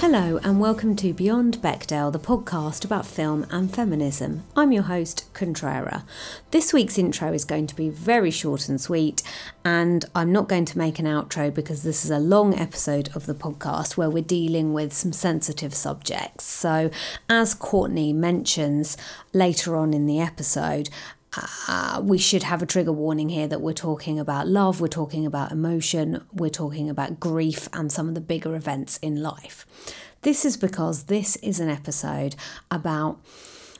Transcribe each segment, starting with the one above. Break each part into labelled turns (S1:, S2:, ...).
S1: Hello, and welcome to Beyond Bechdel, the podcast about film and feminism. I'm your host, Contrera. This week's intro is going to be very short and sweet, and I'm not going to make an outro because this is a long episode of the podcast where we're dealing with some sensitive subjects. So, as Courtney mentions later on in the episode, uh, we should have a trigger warning here that we're talking about love, we're talking about emotion, we're talking about grief and some of the bigger events in life. This is because this is an episode about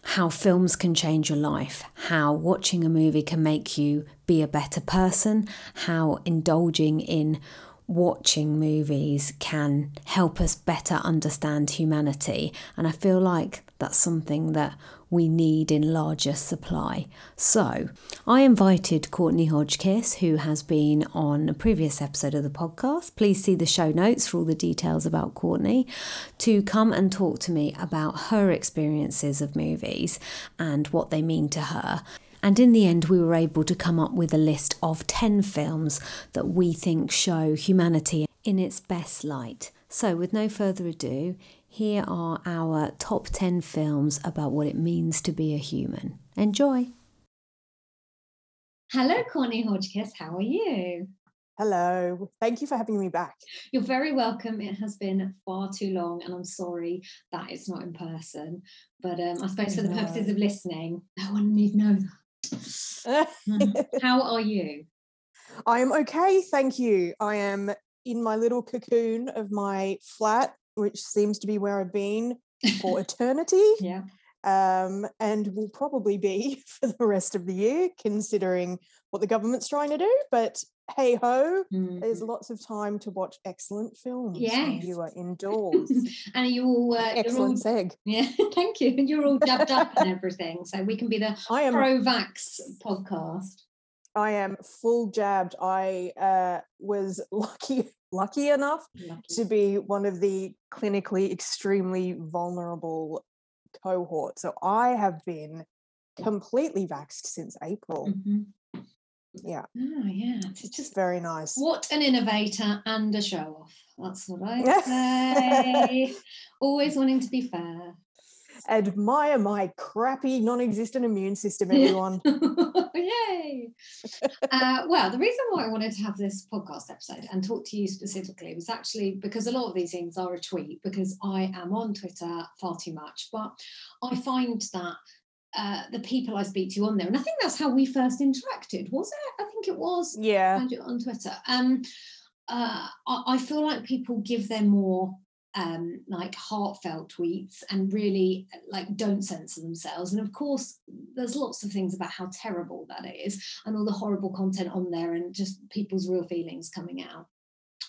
S1: how films can change your life, how watching a movie can make you be a better person, how indulging in watching movies can help us better understand humanity. And I feel like that's something that we need in larger supply. So, I invited Courtney Hodgkiss, who has been on a previous episode of the podcast. Please see the show notes for all the details about Courtney, to come and talk to me about her experiences of movies and what they mean to her. And in the end, we were able to come up with a list of 10 films that we think show humanity in its best light. So, with no further ado, here are our top 10 films about what it means to be a human. Enjoy! Hello, Courtney Hodgkiss. How are you?
S2: Hello. Thank you for having me back.
S1: You're very welcome. It has been far too long, and I'm sorry that it's not in person. But um, I suppose for the purposes of listening, no one need know that. How are you?
S2: I am okay, thank you. I am in my little cocoon of my flat, which seems to be where I've been for eternity.
S1: Yeah.
S2: Um, and will probably be for the rest of the year, considering what the government's trying to do. But hey ho, mm-hmm. there's lots of time to watch excellent films.
S1: Yes.
S2: you are indoors.
S1: and you all uh,
S2: excellent
S1: all,
S2: seg.
S1: Yeah, thank you. And you're all dubbed up and everything. So we can be the I am, pro-vax podcast.
S2: I am full jabbed. I uh, was lucky lucky enough lucky. to be one of the clinically extremely vulnerable cohort. So I have been completely vaxxed since April.
S1: Mm-hmm.
S2: Yeah.
S1: Oh, yeah. It's
S2: just very nice.
S1: What an innovator and a show off. That's what I say. Always wanting to be fair.
S2: Admire my crappy, non existent immune system, everyone.
S1: Yay. uh, well, the reason why I wanted to have this podcast episode and talk to you specifically was actually because a lot of these things are a tweet because I am on Twitter far too much. But I find that uh, the people I speak to on there. And I think that's how we first interacted, was it? I think it was.
S2: Yeah.
S1: On Twitter. Um, uh, I, I, feel like people give their more um, like heartfelt tweets and really like don't censor themselves. And of course, there's lots of things about how terrible that is and all the horrible content on there and just people's real feelings coming out.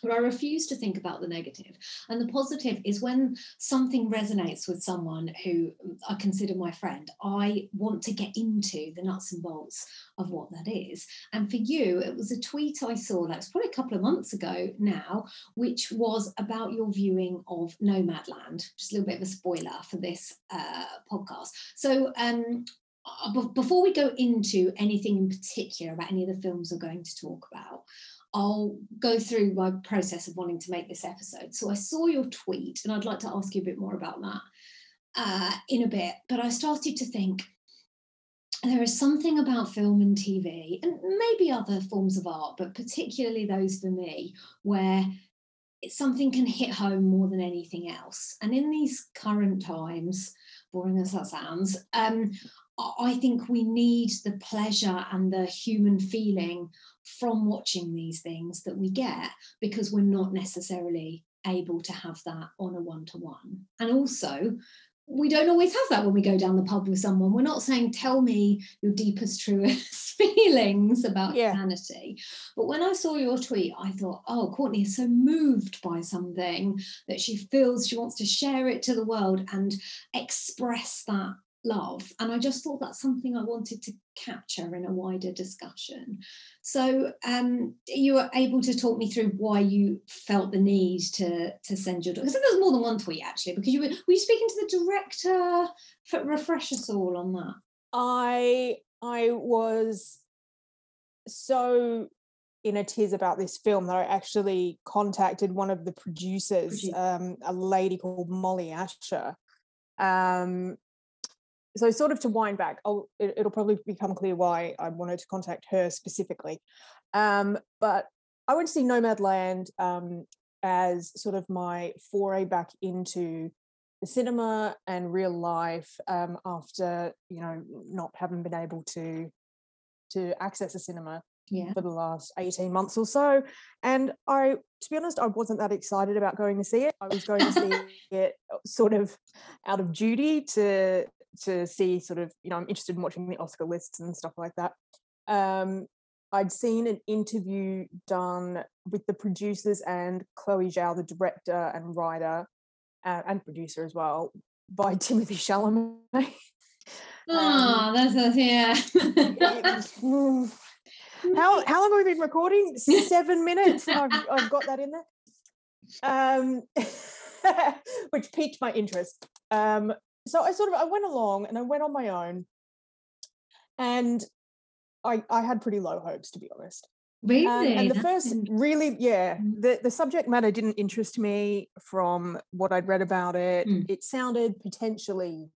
S1: But I refuse to think about the negative. And the positive is when something resonates with someone who I consider my friend, I want to get into the nuts and bolts of what that is. And for you, it was a tweet I saw, that's probably a couple of months ago now, which was about your viewing of Nomadland. Just a little bit of a spoiler for this uh, podcast. So, um, uh, before we go into anything in particular about any of the films we're going to talk about, I'll go through my process of wanting to make this episode. So I saw your tweet, and I'd like to ask you a bit more about that uh, in a bit. But I started to think there is something about film and TV, and maybe other forms of art, but particularly those for me, where something can hit home more than anything else. And in these current times, boring as that sounds, um, I think we need the pleasure and the human feeling from watching these things that we get because we're not necessarily able to have that on a one to one. And also, we don't always have that when we go down the pub with someone. We're not saying, tell me your deepest, truest feelings about yeah. humanity. But when I saw your tweet, I thought, oh, Courtney is so moved by something that she feels she wants to share it to the world and express that love. And I just thought that's something I wanted to capture in a wider discussion. So um, you were able to talk me through why you felt the need to to send your because there was more than one tweet actually because you were were you speaking to the director? For, refresh us all on that.
S2: I I was so in a tears about this film that I actually contacted one of the producers, um, a lady called Mollye Asher. Um, so, sort of to wind back, I'll, it, will probably become clear why I wanted to contact her specifically. Um, but I went to see Nomadland um, as sort of my foray back into the cinema and real life um, after you know not having been able to to access a cinema
S1: yeah.
S2: for the last 18 months or so. And I, to be honest, I wasn't that excited about going to see it. I was going to see it uh, sort of out of duty to to see sort of, you know, I'm interested in watching the Oscar lists and stuff like that. Um, I'd seen an interview done with the producers and Chloe Zhao, the director and writer uh, and producer as well, by Timothée Chalamet.
S1: Oh, um, that's a, yeah.
S2: how how long have we been recording? Seven minutes. I've, I've got that in there. Um, which piqued my interest. Um, so I sort of I went along and I went on my own, and I I had pretty low hopes to be honest.
S1: Really?
S2: Um, and the first, really, yeah, the, the subject matter didn't interest me from what I'd read about it. Mm. It sounded potentially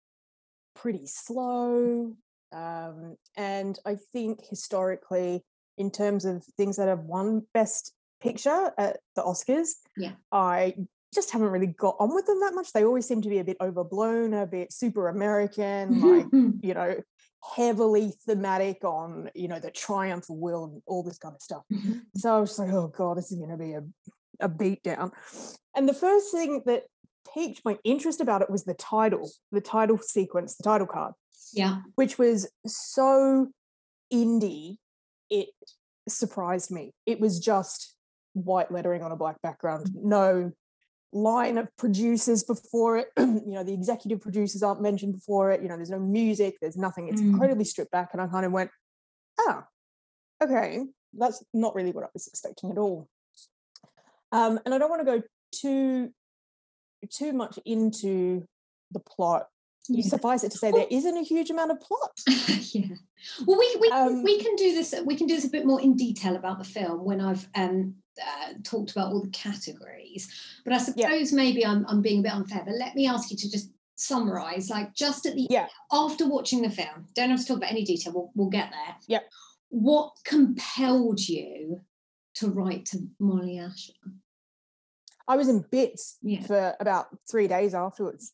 S2: pretty slow. Um, and I think historically, in terms of things that have won Best Picture at the Oscars,
S1: yeah,
S2: I just haven't really got on with them that much. They always seem to be a bit overblown, a bit super American, like you know, heavily thematic on you know the triumph of will and all this kind of stuff. So I was like, oh god, this is going to be a a beat down. And the first thing that piqued my interest about it was the title, the title sequence, the title card.
S1: Yeah.
S2: Which was so indie, it surprised me. It was just white lettering on a black background, no line of producers before it. you know, the executive producers aren't mentioned before it. You know, there's no music, there's nothing. It's mm. incredibly stripped back. And I kind of went, oh, okay, that's not really what I was expecting at all. Um, and I don't want to go too too much into the plot yeah. suffice it to say there isn't a huge amount of plot
S1: yeah well we we, um, we can do this we can do this a bit more in detail about the film when i've um, uh, talked about all the categories but i suppose yeah. maybe I'm, I'm being a bit unfair but let me ask you to just summarize like just at the
S2: yeah
S1: after watching the film don't have to talk about any detail we'll, we'll get there
S2: yeah
S1: what compelled you to write to mollye asher
S2: I was in bits
S1: yeah.
S2: for about three days afterwards.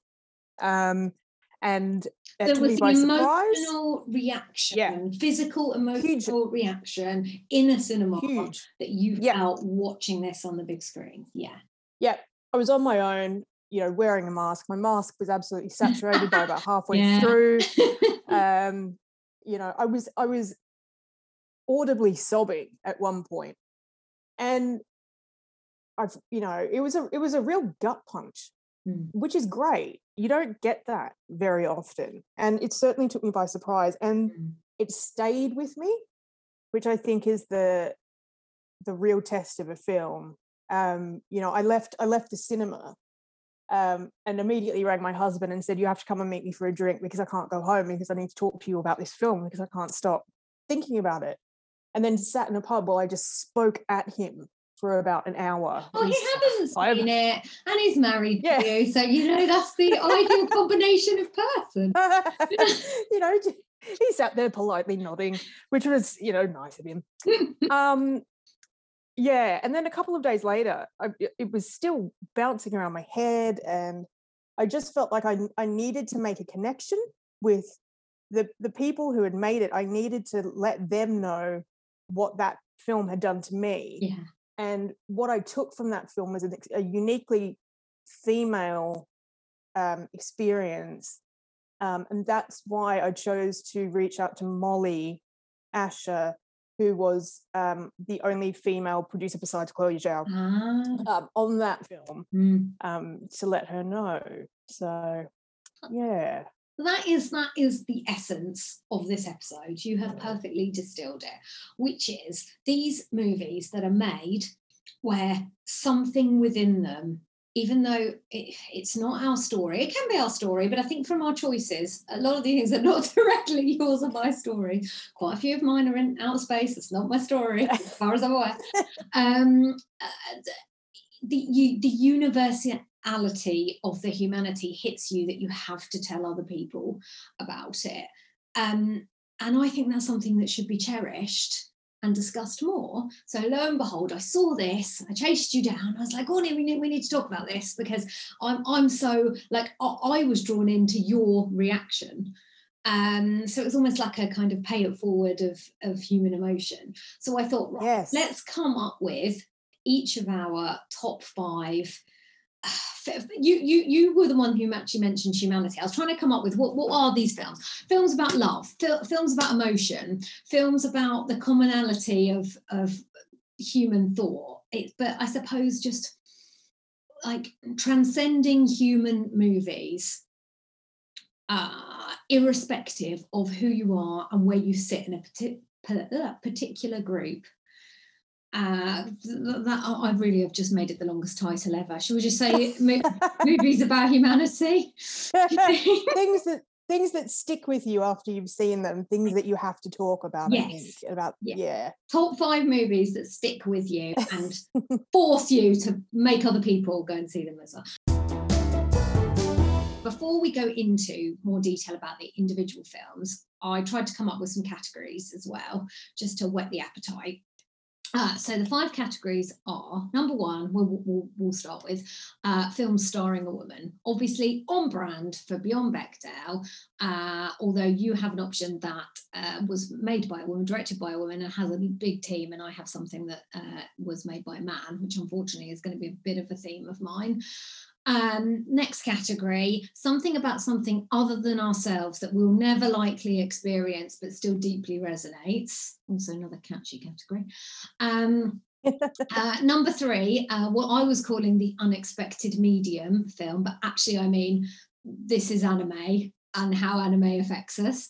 S2: Um, and
S1: there was an emotional reaction,
S2: yeah.
S1: physical emotional Huge. reaction in a cinema
S2: Huge.
S1: that you yeah. felt watching this on the big screen. Yeah.
S2: Yeah. I was on my own, you know, wearing a mask. My mask was absolutely saturated by about halfway through. Um, you know, I was I was audibly sobbing at one point. And I've you know it was a it was a real gut punch,
S1: mm.
S2: which is great. You don't get that very often, and it certainly took me by surprise, and
S1: mm.
S2: it stayed with me, which I think is the the real test of a film. Um, you know, I left I left the cinema um, and immediately rang my husband and said, "You have to come and meet me for a drink because I can't go home because I need to talk to you about this film because I can't stop thinking about it." And then sat in a pub while I just spoke at him for about an hour.
S1: Oh, he hasn't seen it, and he's married yeah. to you, so you know that's the ideal combination of person.
S2: you know, he sat there politely nodding, which was you know nice of him. um, yeah, and then a couple of days later, I, it was still bouncing around my head, and I just felt like I I needed to make a connection with the the people who had made it. I needed to let them know what that film had done to me.
S1: Yeah.
S2: And what I took from that film was a, uniquely female um, experience. Um, and that's why I chose to reach out to Mollye Asher, who was um, the only female producer besides Chloe Zhao
S1: ah.
S2: Um, on that film
S1: mm.
S2: to let her know. So, yeah
S1: that is that is the essence of this episode you have perfectly distilled it which is these movies that are made where something within them even though it, it's not our story, it can be our story, but I think from our choices, a lot of the things are not directly yours or my story. Quite a few of mine are in outer space. It's not my story, as far as I'm aware. Um, uh, the, you, the universality of the humanity hits you that you have to tell other people about it. Um, and I think that's something that should be cherished and discussed more. So lo and behold, I saw this. I chased you down. I was like, "Oh, we need we need to talk about this because I'm I'm so like I, I was drawn into your reaction." Um, so it was almost like a kind of pay it forward of of human emotion. So I thought, right, yes. let's come up with each of our top five you you you were the one who actually mentioned humanity. I was trying to come up with what what are these films? Films about love, fil- films about emotion, films about the commonality of of human thought. It, but I suppose just like transcending human movies, uh, irrespective of who you are and where you sit in a particular group uh, that I really have just made it the longest title ever. Should we just say movies about humanity?
S2: things that things that stick with you after you've seen them, things that you have to talk about. Yes. I think about yeah. yeah.
S1: Top five movies that stick with you and force you to make other people go and see them as well. Before we go into more detail about the individual films, I tried to come up with some categories as well, just to whet the appetite. Uh, so the five categories are number one, we'll, we'll, we'll start with uh, films starring a woman. Obviously, on brand for Beyond Bechdel, uh, although you have an option that uh, was made by a woman, directed by a woman, and has a big team, and I have something that uh, was made by a man, which unfortunately is going to be a bit of a theme of mine. Um, next category, something about something other than ourselves that we'll never likely experience but still deeply resonates. Also, another catchy category. Um, uh, number three, uh, what I was calling the unexpected medium film, but actually, I mean, this is anime and how anime affects us.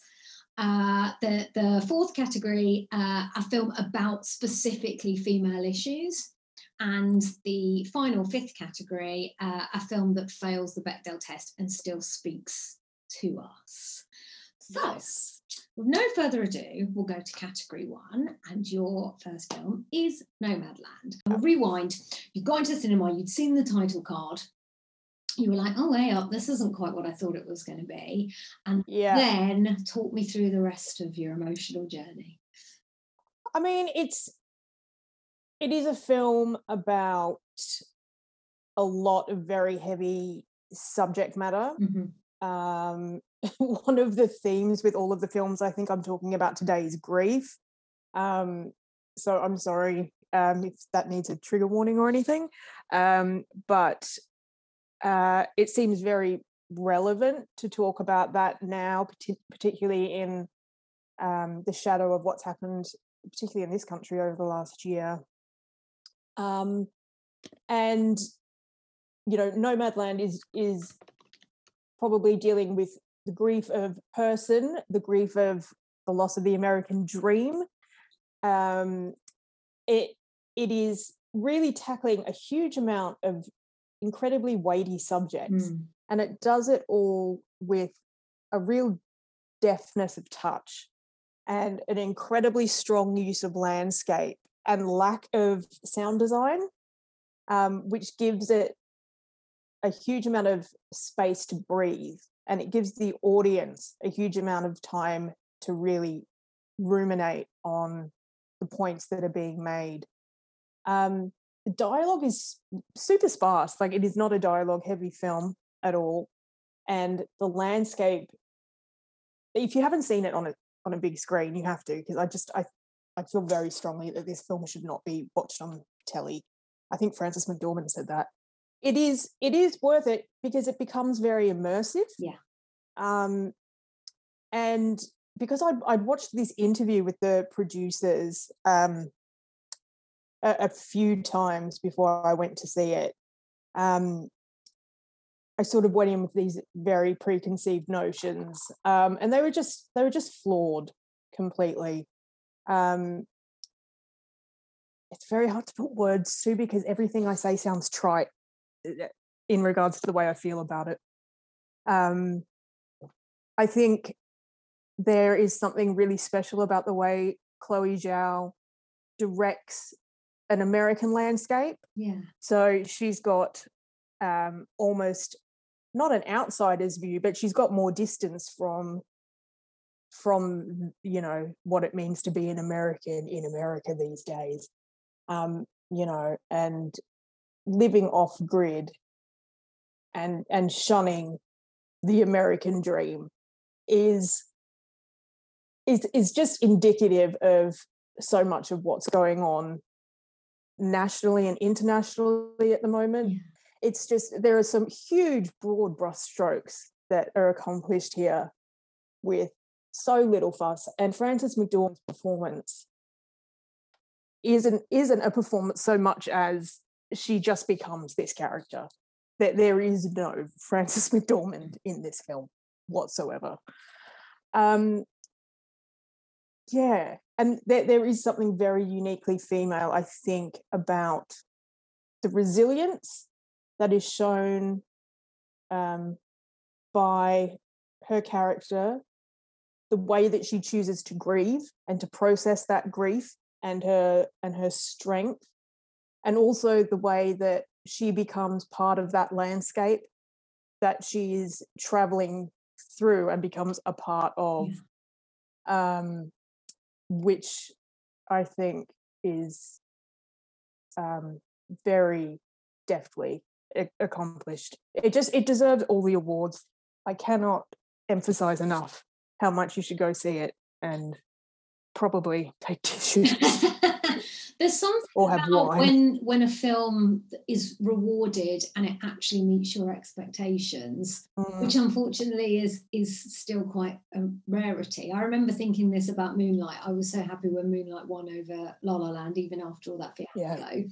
S1: Uh, the, the fourth category, uh, a film about specifically female issues. And the final fifth category, uh, a film that fails the Bechdel test and still speaks to us. So, with no further ado, we'll go to category one. And your first film is Nomadland. We'll rewind. You've gone to the cinema, you'd seen the title card. You were like, oh, way up, this isn't quite what I thought it was going to be. And yeah. then talk me through the rest of your emotional journey.
S2: I mean, it's it is a film about a lot of very heavy subject matter. Mm-hmm. Um, one of the themes with all of the films I think I'm talking about today is grief. Um, so I'm sorry um, if that needs a trigger warning or anything, um, but uh, it seems very relevant to talk about that now, particularly in um, the shadow of what's happened, particularly in this country over the last year. Um, and you know, Nomadland is is probably dealing with the grief of person, the grief of the loss of the American dream. Um, it it is really tackling a huge amount of incredibly weighty subjects, mm. and it does it all with a real deftness of touch and an incredibly strong use of landscape and lack of sound design, um, which gives it a huge amount of space to breathe. And it gives the audience a huge amount of time to really ruminate on the points that are being made. Um, the dialogue is super sparse, like it is not a dialogue heavy film at all. And the landscape, if you haven't seen it on a on a big screen, you have to, because I just I I feel very strongly that this film should not be watched on telly. I think Frances McDormand said that. It is it is worth it because it becomes very immersive.
S1: Yeah.
S2: Um, and because I'd, I'd watched this interview with the producers um, a, a few times before I went to see it, um, I sort of went in with these very preconceived notions, um, and they were just they were just flawed completely. Um, it's very hard to put words to because everything I say sounds trite. in regards to the way I feel about it. Um, I think there is something really special about the way Chloe Zhao directs an American landscape.
S1: Yeah.
S2: So she's got um, almost not an outsider's view, but she's got more distance from from you know what it means to be an American in America these days. Um, you know, and living off grid and and shunning the American dream is is is just indicative of so much of what's going on nationally and internationally at the moment. Yeah. It's just there are some huge broad brushstrokes that are accomplished here with so little fuss. And Frances McDormand's performance isn't isn't a performance so much as she just becomes this character. That there is no Frances McDormand in this film whatsoever. Um, yeah, and there, there is something very uniquely female, I think, about the resilience that is shown um, by her character, the way that she chooses to grieve and to process that grief and her and her strength, and also the way that she becomes part of that landscape that she is traveling through and becomes a part of. Yeah. Um, which I think is um, very deftly accomplished. It just it deserves all the awards. I cannot emphasize enough how much you should go see it and probably take tissues.
S1: There's something or have about wine. when when a film is rewarded and it actually meets your expectations, mm. which unfortunately is is still quite a rarity. I remember thinking this about Moonlight. I was so happy when Moonlight won over La La Land, even after all that fiasco, yeah.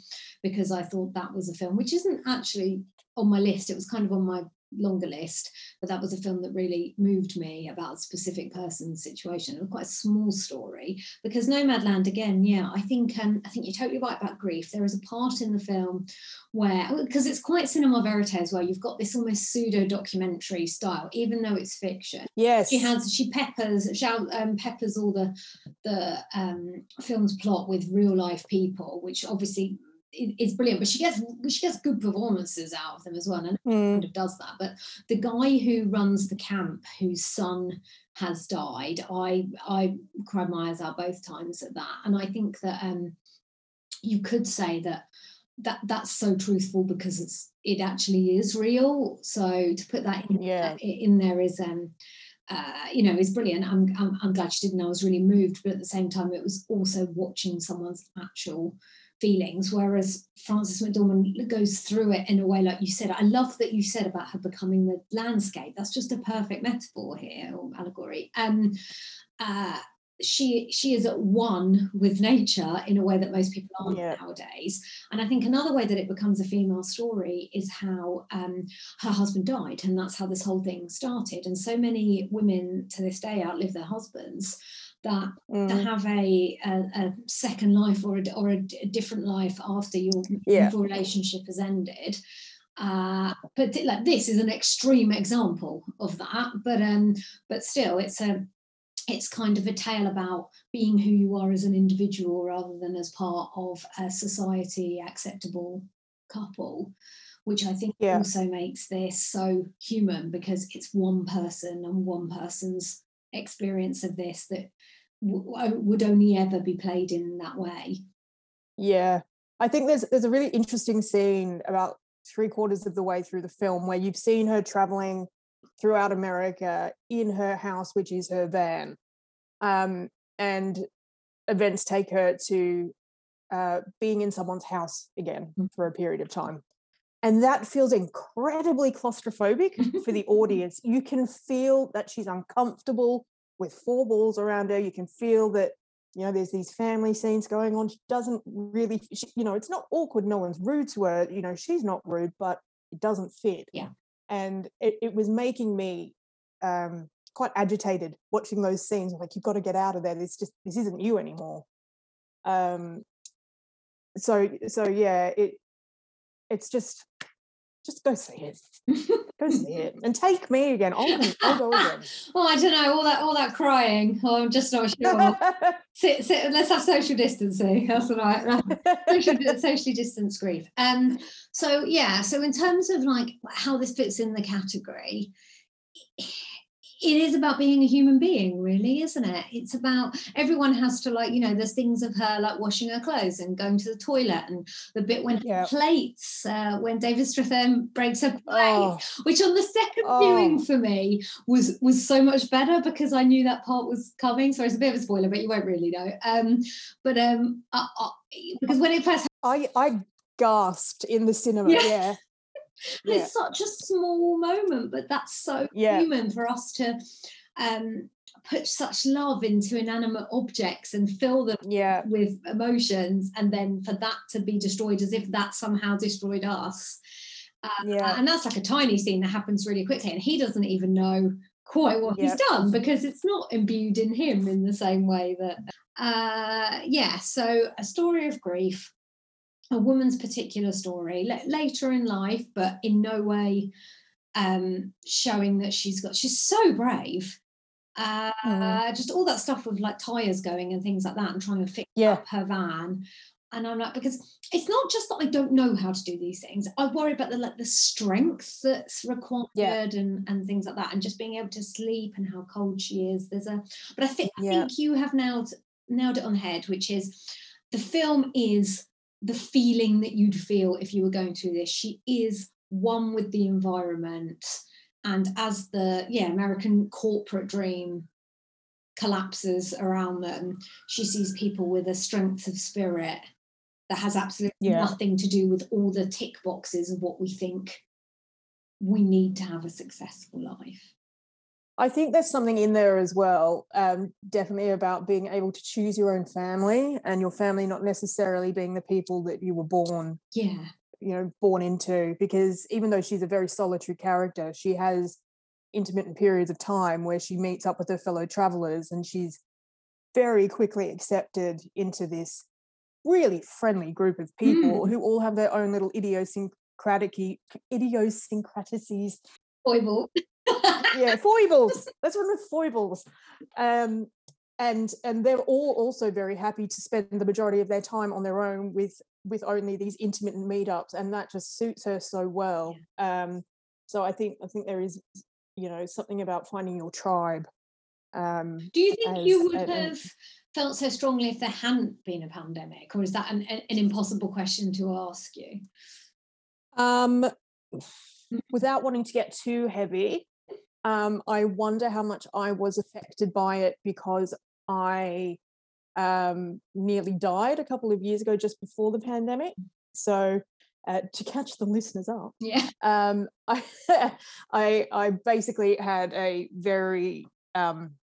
S1: because I thought that was a film which isn't actually on my list. It was kind of on my longer list, but that was a film that really moved me about a specific person's situation. It quite a small story because Nomadland, again, yeah, I think um, I think you're totally right about grief. There is a part in the film where because it's quite cinema verite as well. You've got this almost pseudo documentary style, even though it's fiction.
S2: Yes,
S1: she has she peppers she um, peppers all the the um, film's plot with real life people, which obviously is brilliant, but she gets she gets good performances out of them as well, and mm. kind of does that. But the guy who runs the camp, whose son has died, I I cried my eyes out both times at that, and I think that um, you could say that that that's so truthful because it's it actually is real. So to put that in, yeah. in there is um uh, you know, is brilliant. I'm, I'm, I'm glad she didn't. I was really moved, but at the same time, it was also watching someone's actual feelings, whereas Frances McDormand goes through it in a way like you said. I love that you said about her becoming the landscape. That's just a perfect metaphor here or allegory. Um, uh, she she is at one with nature in a way that most people aren't yeah. nowadays. And I think another way that it becomes a female story is how um, her husband died, and that's how this whole thing started. And so many women to this day outlive their husbands that mm. to have a, a, a, second life or a, or a, different life after your, yeah. your relationship has ended. Uh, but like this is an extreme example of that, but um, but still, it's a it's kind of a tale about being who you are as an individual rather than as part of a society acceptable couple which I think yeah. also makes this so human because it's one person and one person's experience of this that w- would only ever be played in that way.
S2: Yeah, I think there's there's a really interesting scene about three quarters of the way through the film where you've seen her traveling throughout America in her house, which is her van, um, and events take her to uh, being in someone's house again mm. for a period of time. And that feels incredibly claustrophobic for the audience. You can feel that she's uncomfortable with four walls around her. You can feel that, you know, there's these family scenes going on. She doesn't really, she, you know, it's not awkward. No one's rude to her. You know, she's not rude, but it doesn't fit.
S1: Yeah.
S2: And it, it was making me um, quite agitated watching those scenes. Like, you've got to get out of there. This just, this isn't you anymore. Um, so, so yeah, it, it's just, just go see it. go see it and take me again. I'll, I'll go again.
S1: oh, I don't know. All that all that crying. Oh, I'm just not sure. sit, sit, let's have social distancing. That's all right. Social, socially distance grief. Um. So yeah. So in terms of like how this fits in the category it is about being a human being really isn't it it's about everyone has to like you know there's things of her like washing her clothes and going to the toilet and the bit when yeah. plates uh, when david strathairn breaks her plate oh. which on the second oh. viewing for me was was so much better because i knew that part was coming so it's a bit of a spoiler but you won't really know um but um I, I, because when it first
S2: i i gasped in the cinema yeah, yeah
S1: yeah. it's such a small moment but that's so yeah. human for us to um, put such love into inanimate objects and fill them
S2: yeah.
S1: with emotions and then for that to be destroyed as if that somehow destroyed us uh, yeah. and that's like a tiny scene that happens really quickly and he doesn't even know quite what yep. he's done because it's not imbued in him in the same way that uh yeah so a story of grief a woman's particular story later in life, but in no way um, showing that she's got. She's so brave. Uh, mm. Just all that stuff with like tires going and things like that, and trying to fix yeah. up her van. And I'm like, because it's not just that I don't know how to do these things. I worry about the like the strength that's required yeah. and and things like that, and just being able to sleep and how cold she is. There's a, but I think yeah. I think you have nailed nailed it on the head, which is the film is the feeling that you'd feel if you were going through this. She is one with the environment. And as the yeah American corporate dream collapses around them, she sees people with a strength of spirit that has absolutely yeah. nothing to do with all the tick boxes of what we think we need to have a successful life.
S2: I think there's something in there as well, um, definitely about being able to choose your own family and your family not necessarily being the people that you were born,
S1: yeah,
S2: you know, born into. Because even though she's a very solitary character, she has intermittent periods of time where she meets up with her fellow travelers, and she's very quickly accepted into this really friendly group of people mm. who all have their own little idiosyncratic idiosyncrasies.
S1: Foible
S2: yeah, foibles. Let's run with foibles. Um, and and they're all also very happy to spend the majority of their time on their own with with only these intermittent meetups, and that just suits her so well. Um, so I think I think there is, you know, something about finding your tribe. Um,
S1: Do you think as, you would have felt so strongly if there hadn't been a pandemic, or is that an, an impossible question to ask you?
S2: Um, without wanting to get too heavy, um, I wonder how much I was affected by it because I um, nearly died a couple of years ago, just before the pandemic. So, uh, to catch the listeners up,
S1: yeah,
S2: um, I, I, I basically had a very um,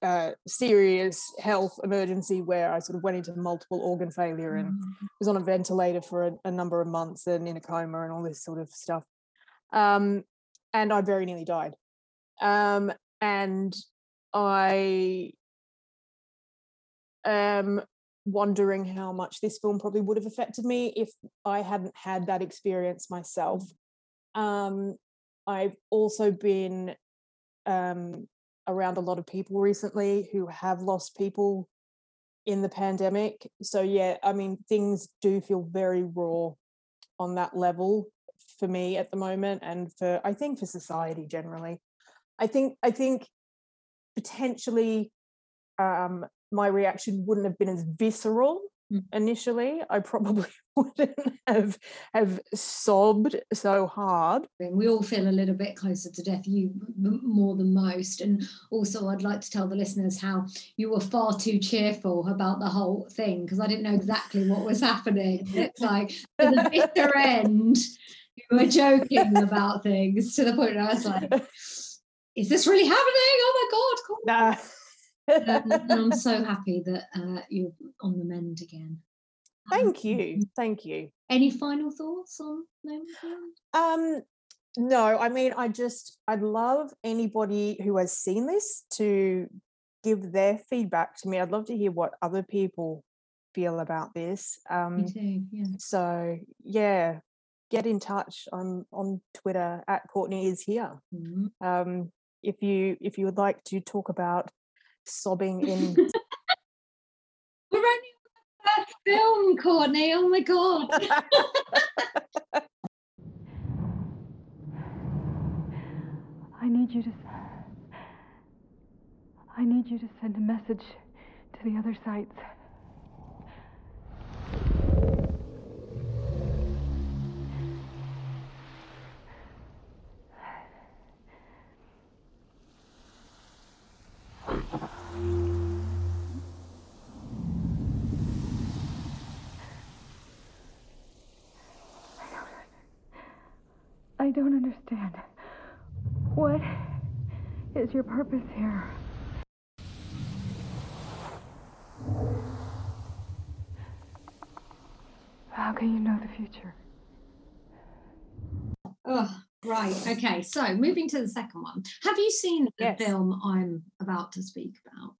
S2: uh, serious health emergency where I sort of went into multiple organ failure and mm. was on a ventilator for a, a, number of months and in a coma and all this sort of stuff. Um, and I very nearly died. Um, and I am wondering how much this film probably would have affected me if I hadn't had that experience myself. Um, I've also been um, around a lot of people recently who have lost people in the pandemic. So, yeah, I mean, things do feel very raw on that level for me at the moment and for, I think, for society generally. I think I think potentially um, my reaction wouldn't have been as visceral mm. initially. I probably wouldn't have have sobbed so hard.
S1: We all feel a little bit closer to death, you more than most. And also, I'd like to tell the listeners how you were far too cheerful about the whole thing because I didn't know exactly what was happening. It's like to the bitter end, you were joking about things to the point where I was like is this really happening? Oh my God. um, I'm so happy that uh, you're on the mend again.
S2: Thank um, you. Thank you.
S1: Any final thoughts on
S2: Um, no, I mean, I just, I'd love anybody who has seen this to give their feedback to me. I'd love to hear what other people feel about this. Um,
S1: me too, yeah.
S2: So, yeah, get in touch. I'm on Twitter at Courtney is here. Mm-hmm. Um, if you if you would like to talk about sobbing in
S1: We're only on the film, Courtney. Oh my god.
S3: I need you to I need you to send a message to the other sites. Don't understand. What is your purpose here? How can you know the future?
S1: Oh, right. Okay. So moving to the second one. Have you seen the yes. film I'm about to speak about?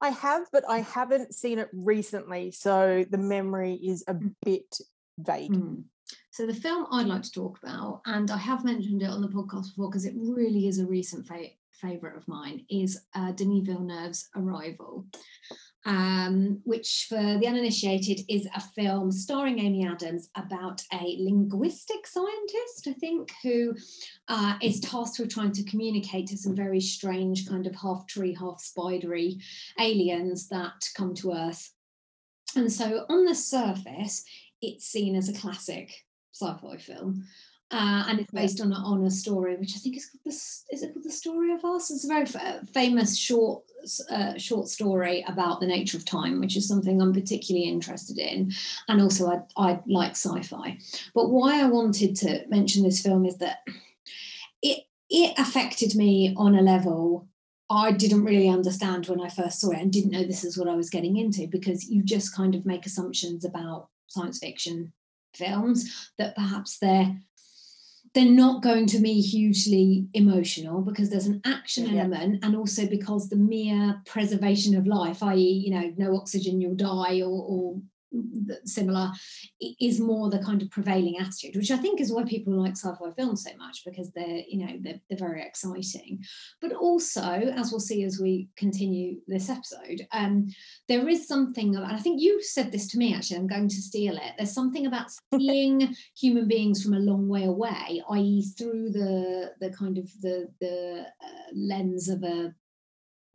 S2: I have, but I haven't seen it recently. So the memory is a mm. bit vague. Mm.
S1: So the film I'd like to talk about, and I have mentioned it on the podcast before because it really is a recent fa- favourite of mine, is uh, Denis Villeneuve's Arrival, um, which for the uninitiated is a film starring Amy Adams about a linguistic scientist, I think, who uh, is tasked with trying to communicate to some very strange kind of half tree, half spidery aliens that come to Earth. And so on the surface, it's seen as a classic sci-fi film. Uh, and it's based on a, on a story which I think is called the is it called the story of us? It's a very f- famous short uh, short story about the nature of time, which is something I'm particularly interested in, and also I I like sci-fi. But why I wanted to mention this film is that it it affected me on a level I didn't really understand when I first saw it and didn't know this is what I was getting into because you just kind of make assumptions about science fiction films that perhaps they're they're not going to be hugely emotional because there's an action yeah. element and also because the mere preservation of life i.e you know no oxygen you'll die or, or similar is more the kind of prevailing attitude which i think is why people like sci-fi films so much because they're you know they're, they're very exciting. But also as we'll see as we continue this episode um, there is something and i think you said this to me actually i'm going to steal it there's something about seeing human beings from a long way away i.e through the the kind of the the uh, lens of a,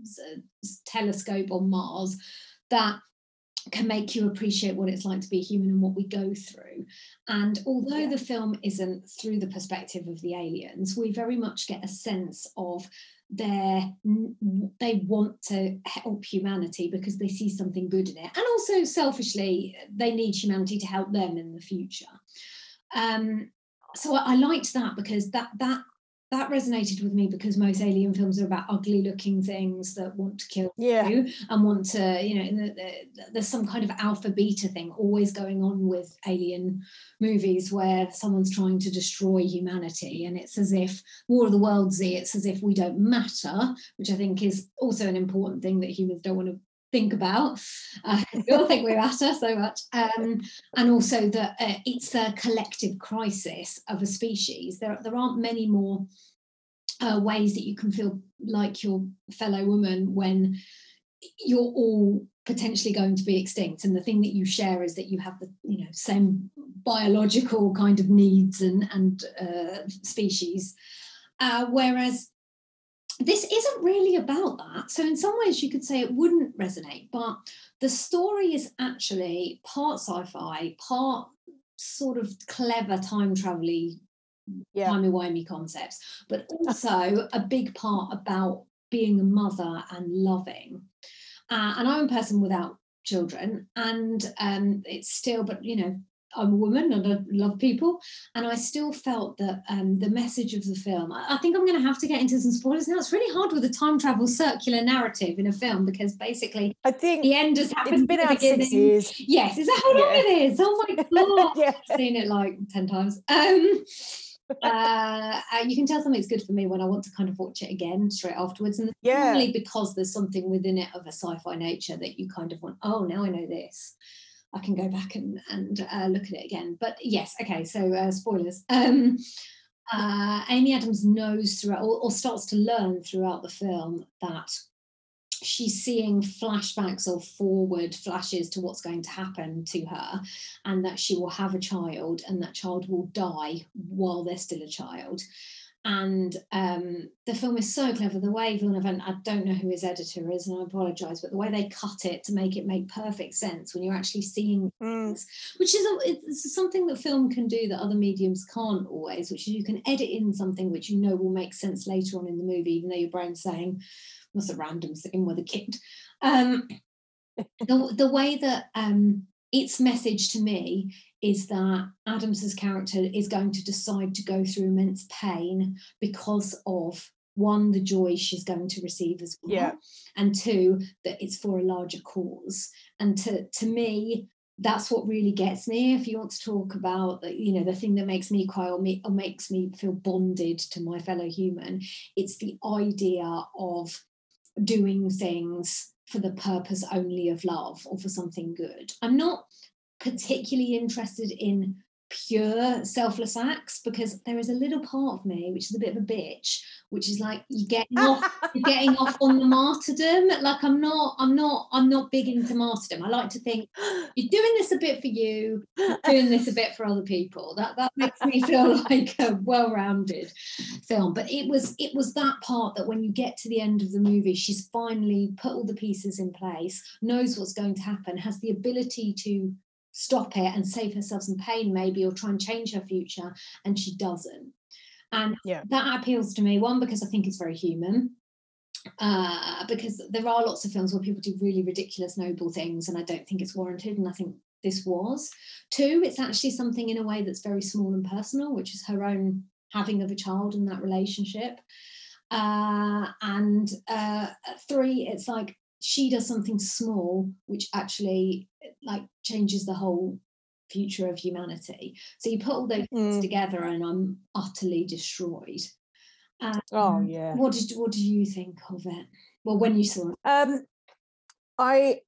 S1: a telescope on mars that can make you appreciate what it's like to be human and what we go through. And although yeah. the film isn't through the perspective of the aliens, we very much get a sense of their they want to help humanity because they see something good in it and also selfishly they need humanity to help them in the future um, so I, I liked that because that that that resonated with me because most alien films are about ugly looking things that want to kill
S2: yeah.
S1: you and want to you know the, the, there's some kind of alpha beta thing always going on with alien movies where someone's trying to destroy humanity and it's as if war of the worlds it's as if we don't matter which i think is also an important thing that humans don't want to think about. Uh, we all think we matter so much. Um, and also that uh, it's a collective crisis of a species. There, there aren't many more uh, ways that you can feel like your fellow woman when you're all potentially going to be extinct and the thing that you share is that you have the you know same biological kind of needs and and uh, species uh, whereas this isn't really about that. So, in some ways, you could say it wouldn't resonate, but the story is actually part sci fi, part sort of clever time travel yeah. timey-wimey concepts, but also a big part about being a mother and loving. Uh, and I'm a person without children, and um, it's still, but you know, I'm a woman and I love people. And I still felt that um, the message of the film, I, I think I'm going to have to get into some spoilers now. It's really hard with a time travel circular narrative in a film because basically
S2: I think
S1: the end has happened.
S2: It's been out six years.
S1: Yes, is that how long it is? Oh my God. yeah. I've seen it like 10 times. Um, uh, you can tell something's good for me when I want to kind of watch it again straight afterwards. And yeah. only because there's something within it of a sci-fi nature that you kind of want, oh, now I know this. I can go back and and uh, look at it again. But yes, okay. So uh, spoilers. Um, uh, Amy Adams knows throughout, or, or starts to learn throughout the film that she's seeing flashbacks or forward flashes to what's going to happen to her and that she will have a child and that child will die while they're still a child and um, the film is so clever. The way Villeneuve, and I don't know who his editor is, and I apologise, but the way they cut it to make it make perfect sense when you're actually seeing
S2: Mm.
S1: things, which is a, it's something that film can do that other mediums can't always, which is you can edit in something which you know will make sense later on in the movie, even though your brain's saying what's a random thing with a kid. Um, the the way that um, its message to me is that Adams's character is going to decide to go through immense pain because of one the joy she's going to receive as well
S2: Yeah.
S1: and two that it's for a larger cause and to to me that's what really gets me if you want to talk about the- you know the thing that makes me cry or, me, or makes me feel bonded to my fellow human it's the idea of doing things for the purpose only of love or for something good. I'm not particularly interested in pure selfless acts because there is a little part of me which is a bit of a bitch which is like you getting off you're getting off on the martyrdom. Like i'm not i'm not i'm not big into martyrdom. I like to think you're doing this a bit for you you're doing this a bit for other people. That that makes me feel like a well-rounded film. But it was it was that part that when you get to the end of the movie she's finally put all the pieces in place knows what's going to happen has the ability to stop it and save herself some pain maybe or try and change her future and she doesn't. And
S2: Yeah.
S1: that appeals to me one because i think it's very human uh, because there are lots of films where people do really ridiculous noble things and i don't think it's warranted and i think this was. Two it's actually something in a way that's very small and personal which is her own having of a child and that relationship. Uh, and uh, three it's like she does something small which actually like changes the whole future of humanity so you put all those things
S2: Mm.
S1: together and i'm utterly destroyed
S2: Oh
S1: Um,
S2: yeah.
S1: what did what do you think of it well when you saw it
S2: Um, I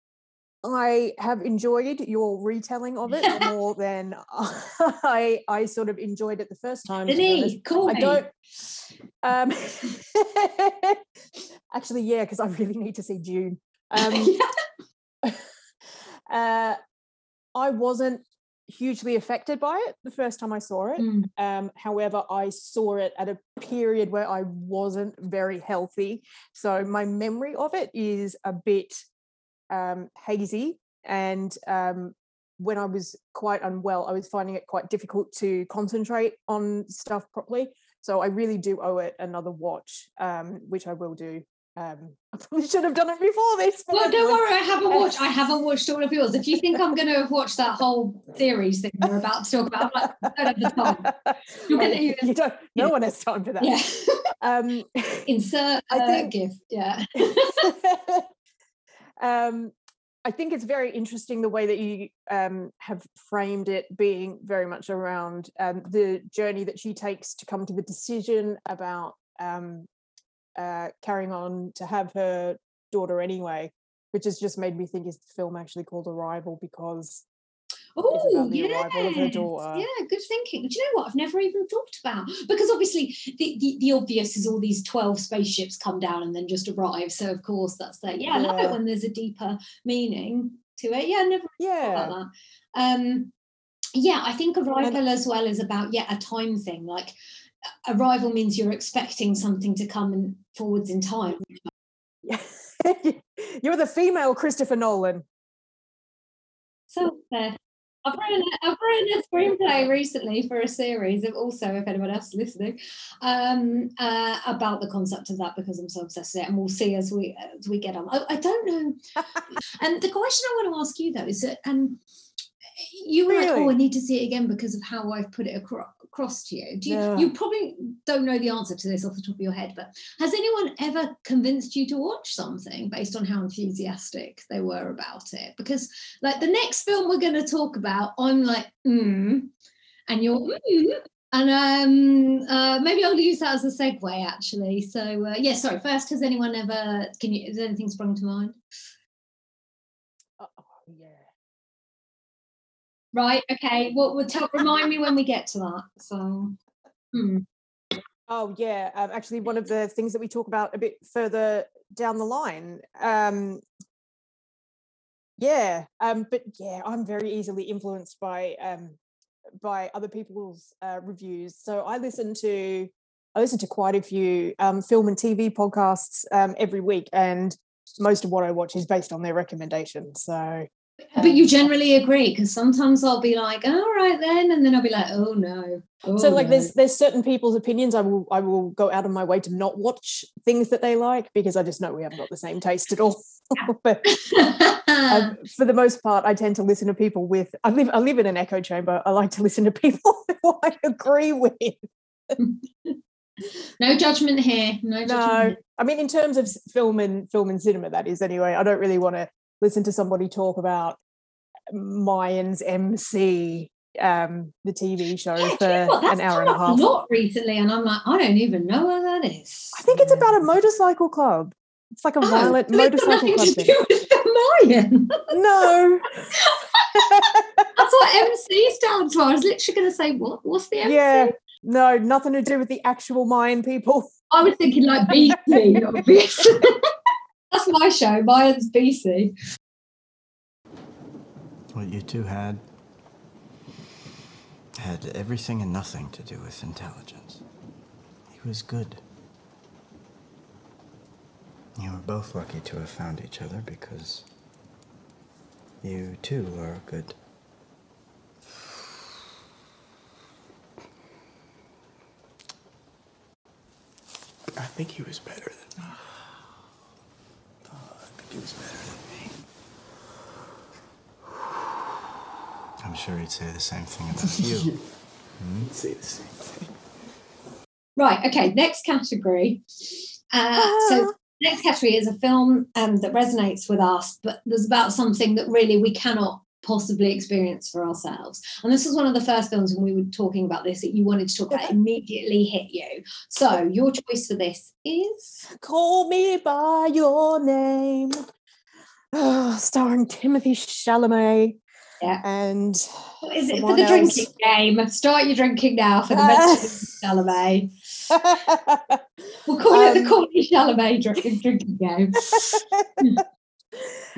S2: I have enjoyed your retelling of it more than I I sort of enjoyed it the first time. to be honest.
S1: Denise, call
S2: I don't. Um, actually, yeah, because I really need to see Dune. Um, uh, I wasn't hugely affected by it the first time I saw it.
S1: Mm,
S2: Um, however, I saw it at a period where I wasn't very healthy. So my memory of it is a bit um, hazy. And um, when I was quite unwell, I was finding it quite difficult to concentrate on stuff properly. So I really do owe it another watch, um, which I will do. Um, I probably should have done it before this. but
S1: well, don't worry, I haven't watched. I haven't watched all of yours. If you think I'm going to have watched that whole series thing we're about to talk about, I'm like, I don't have the time. You're
S2: Well,
S1: gonna
S2: you don't. No
S1: yeah.
S2: one has time for that.
S1: Yeah,
S2: Um,
S1: insert
S2: I think-
S1: gift. Yeah,
S2: um, I think it's very interesting the way that you um, have framed it, being very much around um, the journey that she takes to come to the decision about um, uh, carrying on to have her daughter anyway, which has just made me think is the film actually called Arrival? Because
S1: Oh,
S2: the arrival of her daughter.
S1: Yeah, good thinking. Do you know what? I've never even thought about because obviously the, the, the obvious is all these 12 spaceships come down and then just arrive. So of course that's there. Yeah, I love it when there's a deeper meaning to it. Yeah, I never thought
S2: yeah,
S1: about that. Um yeah, I think arrival as well is about yeah, a time thing. Like arrival means you're expecting something to come and forwards in time.
S2: you're the female Christopher Nolan.
S1: So fair. I've written, a- I've written a screenplay recently for a series, of also if anyone else is listening, um, uh, about the concept of that because I'm so obsessed with it, and we'll see as we as we get on. I, I don't know. and the question I want to ask you though is that um, you were like, oh, I need to see it again because of how I've put it across, across to you. Do you,
S2: Yeah.
S1: you probably don't know the answer to this off the top of your head, but has anyone ever convinced you to watch something based on how enthusiastic they were about it? Because like the next film we're going to talk about, I'm like, mm, and you're, mm, and um, uh, maybe I'll use that as a segue actually. So uh, yeah, sorry. First, has anyone ever? Can you? Has anything sprung to mind?
S2: Oh, yeah.
S1: Right. Okay. What would? Remind me when we get to that. So. Hmm.
S2: Oh yeah, um, actually, one of the things that we talk about a bit further down the line. Um, yeah, um, but yeah, I'm very easily influenced by um, by other people's uh, reviews. So I listen to I listen to quite a few um, film and TV podcasts um, every week, and most of what I watch is based on their recommendations. So
S1: but you generally agree because sometimes I'll be like, all right then, and then I'll be like, oh no. Oh,
S2: so like
S1: no.
S2: there's there's certain people's opinions I will I will go out of my way to not watch things that they like because I just know we haven't got the same taste at all. but um, for the most part, I tend to listen to people with I live I live in an echo chamber. I like to listen to people who I agree with.
S1: no judgment here. No judgment.
S2: No,
S1: here.
S2: I mean in terms of film and film and cinema, that is anyway. I don't really want to listen to somebody talk about Mayans MC, um, the TV show,
S1: Yeah,
S2: for
S1: do you know what?
S2: An hour and a half.
S1: lot recently, and I'm like, I don't even know what that is.
S2: I think it's about a motorcycle club. It's like a
S1: Oh,
S2: violent motorcycle club
S1: to
S2: thing.
S1: do with the Mayan.
S2: No.
S1: That's what MC stands for. I was literally going to say, what? What's the MC?
S2: yeah. No, nothing to do with the actual Mayan people.
S1: I was thinking like BC, obviously. That's my show. Mayan's BC.
S4: What you two had had everything and nothing to do with intelligence. He was good. You were both lucky to have found each other because you too are good.
S5: I think he was better than uh, me. Oh, I think he was better than me.
S4: I'm sure he'd say the same thing about you.
S5: He'd say the same thing.
S1: Right. Okay. Next category. Uh, so next category is a film um, that resonates with us, but there's about something that really we cannot possibly experience for ourselves. And this was one of the first films when we were talking about this that you wanted to talk about immediately hit you. So your choice for this is
S2: Call me by your name. Oh, starring Timothée Chalamet.
S1: Yeah.
S2: And
S1: what is it for the
S2: else.
S1: drinking game? Start your drinking now for the mention Chalamet. We'll call it the
S2: Um,
S1: Courtney Chalamet drinking, drinking game.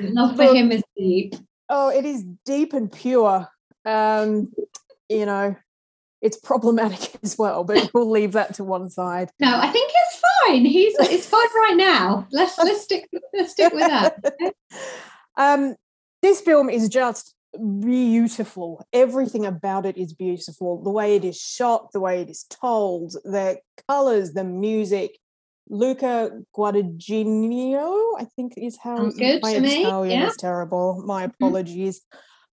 S1: Love for him is deep.
S2: Oh, it is deep and pure. Um, you know, it's problematic as well, but we'll leave that to one side.
S1: No, I think it's fine. He's it's fine right now. Let's let's stick let's stick with that. okay?
S2: Um, this film is just beautiful. Everything about it is beautiful. The way it is shot, the way it is told, the colors, the music. Luca Guadagnino, I think is how
S1: Sounds
S2: you-
S1: good
S2: my
S1: to
S2: Italian
S1: yeah.
S2: is terrible. My
S1: Mhm.
S2: apologies.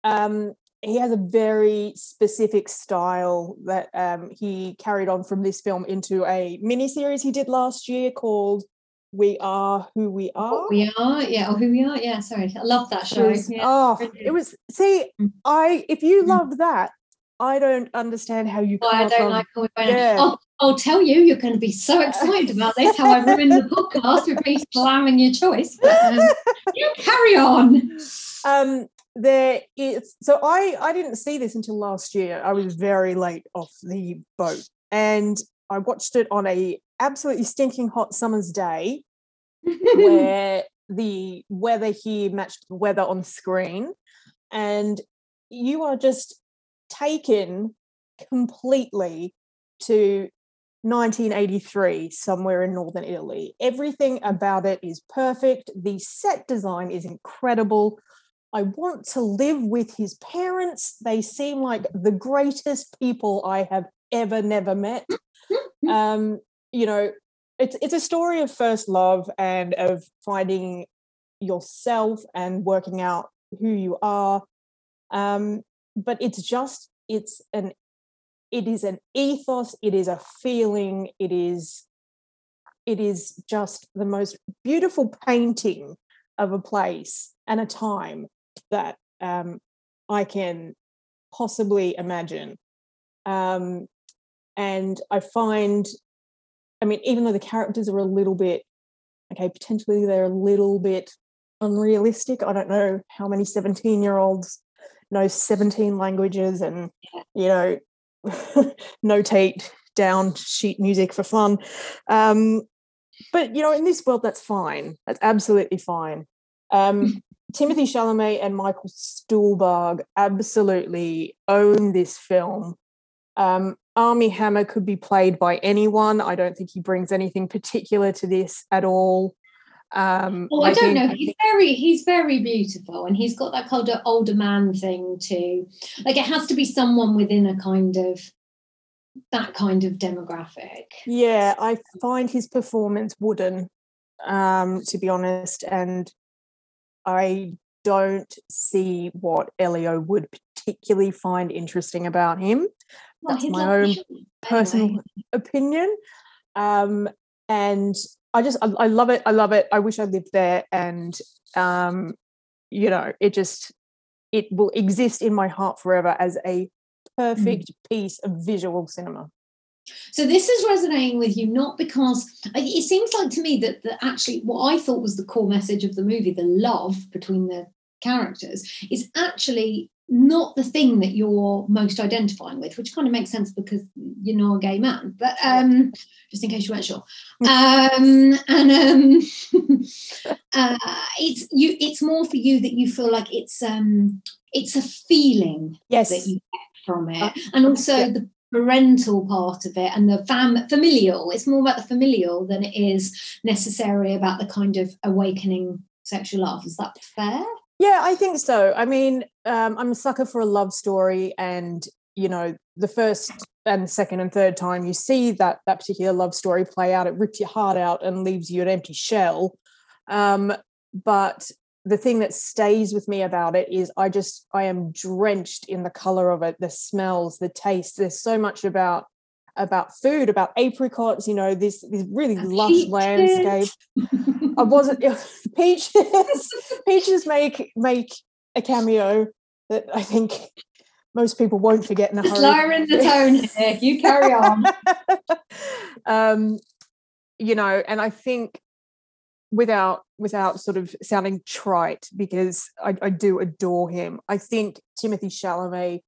S2: Um, he has a very specific style that um, he carried on from this film into a mini series he did last year called "We Are Who We Are."
S1: We are, yeah, or who we are, yeah. Sorry, I love that
S2: It
S1: show.
S2: was-
S1: yeah.
S2: oh,
S1: brilliant.
S2: it was. See,
S1: Mm.
S2: I if you
S1: Mm.
S2: loved that, I don't understand how you
S1: Why I don't
S2: love.
S1: like Me by Name.
S2: yeah.
S1: I'll, I'll tell you, you're going to be so excited about this. How I ruined the podcast with me slamming your choice. But, um, you carry on.
S2: um, there is. So I I didn't see this until last year. I was very late off the boat, and I watched it on a absolutely stinking hot summer's day where the weather here matched the weather on screen and you are just taken completely to 1983 somewhere in northern italy. Everything about it is perfect. The set design is incredible. I want to live with his parents. They seem like the greatest people i have ever never met. Um you know it's it's a story of first love and of finding yourself and working out who you are. Um but it's just it's an it is an ethos it is a feeling it is it is just the most beautiful painting of a place and a time that um i can possibly imagine um and i find I mean, even though the characters are a little bit, okay, potentially they're a little bit unrealistic. I don't know how many 17 year olds knows 17 languages and you know notate down sheet music for fun. Um, but you know in this world that's fine. That's absolutely fine. Um, timothée chalamet and michael stuhlbarg absolutely own this film. Um, Armie Hammer could be played by anyone. I don't think he brings anything particular to this at all. Um,
S1: well, I, I don't know. He's very he's very beautiful, and he's got that kind of older man thing too. Like it has to be someone within a kind of that kind of demographic.
S2: Yeah, I find his performance wooden, um, to be honest, and I don't see what Elio would particularly find interesting about him. Well, That's my own personal opinion. Um, and I just I, I, love it. I love it. I wish I lived there, and um, you know, it just it will exist in my heart forever as a perfect mm. piece of visual cinema.
S1: So this is resonating with you not because it seems like to me that, that actually what I thought was the core message of the movie, the love between the characters, is actually not the thing that you're most identifying with, which kind of makes sense because you're not a gay man. But um, just in case you weren't sure, um, and um, uh, it's you. It's more for you that you feel like it's um, it's a feeling
S2: yes.
S1: that you get from it, uh, and also yeah. the parental part of it and the fam familial. It's more about the familial than it is necessarily about the kind of awakening sexual love. Is that fair?
S2: Yeah, I think so. I mean, um, I'm a sucker for a love story, and you know, the first and second and third time you see that that particular love story play out, it rips your heart out and leaves you an empty shell. Um, but the thing that stays with me about it is I just I am drenched in the color of it, the smells, the taste. There's so much about about food, about apricots, you know, this this really lush peaches. landscape. I wasn't peaches. peaches make make a cameo that I think most people won't forget in a hurry.
S1: Lowering the tone here. You carry on.
S2: um, you know, and I think without without sort of sounding trite, because I, I do adore him. I think Timothée Chalamet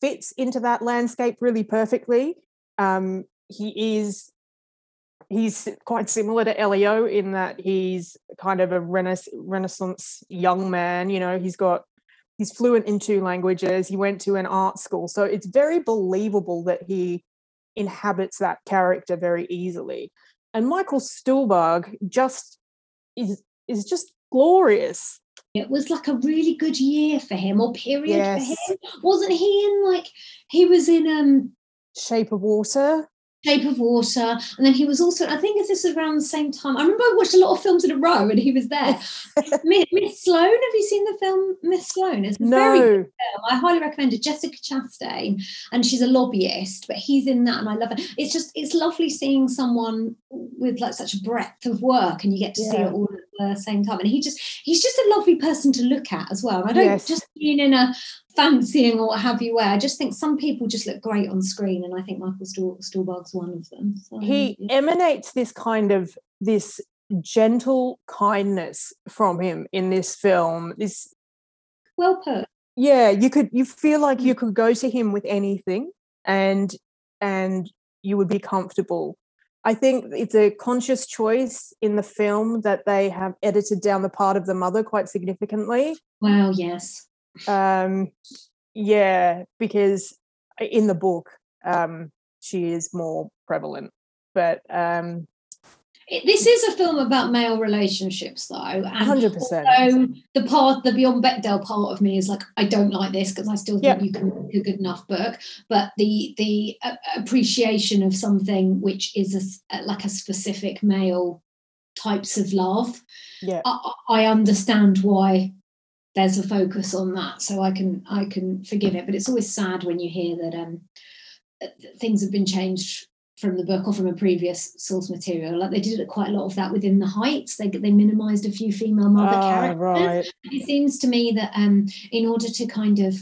S2: fits into that landscape really perfectly. Um, he is he's quite similar to Elio in that he's kind of a rena- renaissance young man. You know, he's got he's fluent in two languages. He went to an art school, so it's very believable that he inhabits that character very easily. And Michael Stuhlbarg just is is just glorious.
S1: It was like a really good year for him or period yes. for him. Wasn't he in like he was in um
S2: Shape of Water.
S1: Shape of Water, and then he was also. I think this is around the same time. I remember I watched a lot of films in a row, and he was there. Miss Sloane, have you seen the film Miss Sloane? It's a
S2: no.
S1: very good film. I highly recommend it. Jessica Chastain, and she's a lobbyist, but he's in that, and I love it. It's just it's lovely seeing someone with like such a breadth of work, and you get to yeah. see it all at the same time. And he just he's just a lovely person to look at as well. I don't yes. just being in a fancying or what have you wear. I just think some people just look great on screen, and I think Michael Stuhlbarg's one of them.
S2: So, he yeah. emanates this kind of this gentle kindness from him in this film. This
S1: well put.
S2: Yeah, you could you feel like you mm. could go to him with anything, and and you would be comfortable. I think it's a conscious choice in the film that they have edited down the part of the mother quite significantly.
S1: Wow, yes
S2: um yeah because in the book um she is more prevalent but um
S1: this is a film about male relationships though and
S2: 100%
S1: so the part the beyond bechdel part of me is like i don't like this because i still think yep. you can make a good enough book but the the uh, appreciation of something which is a, like a specific male types of love.
S2: Yeah.
S1: I, I understand why there's a focus on that so i can i can forgive it. But it's always sad when you hear that um things have been changed from the book or from a previous source material. Like they did quite a lot of that within the heights. They they minimized a few female mother oh, characters.
S2: right.
S1: it seems to me that um in order to kind of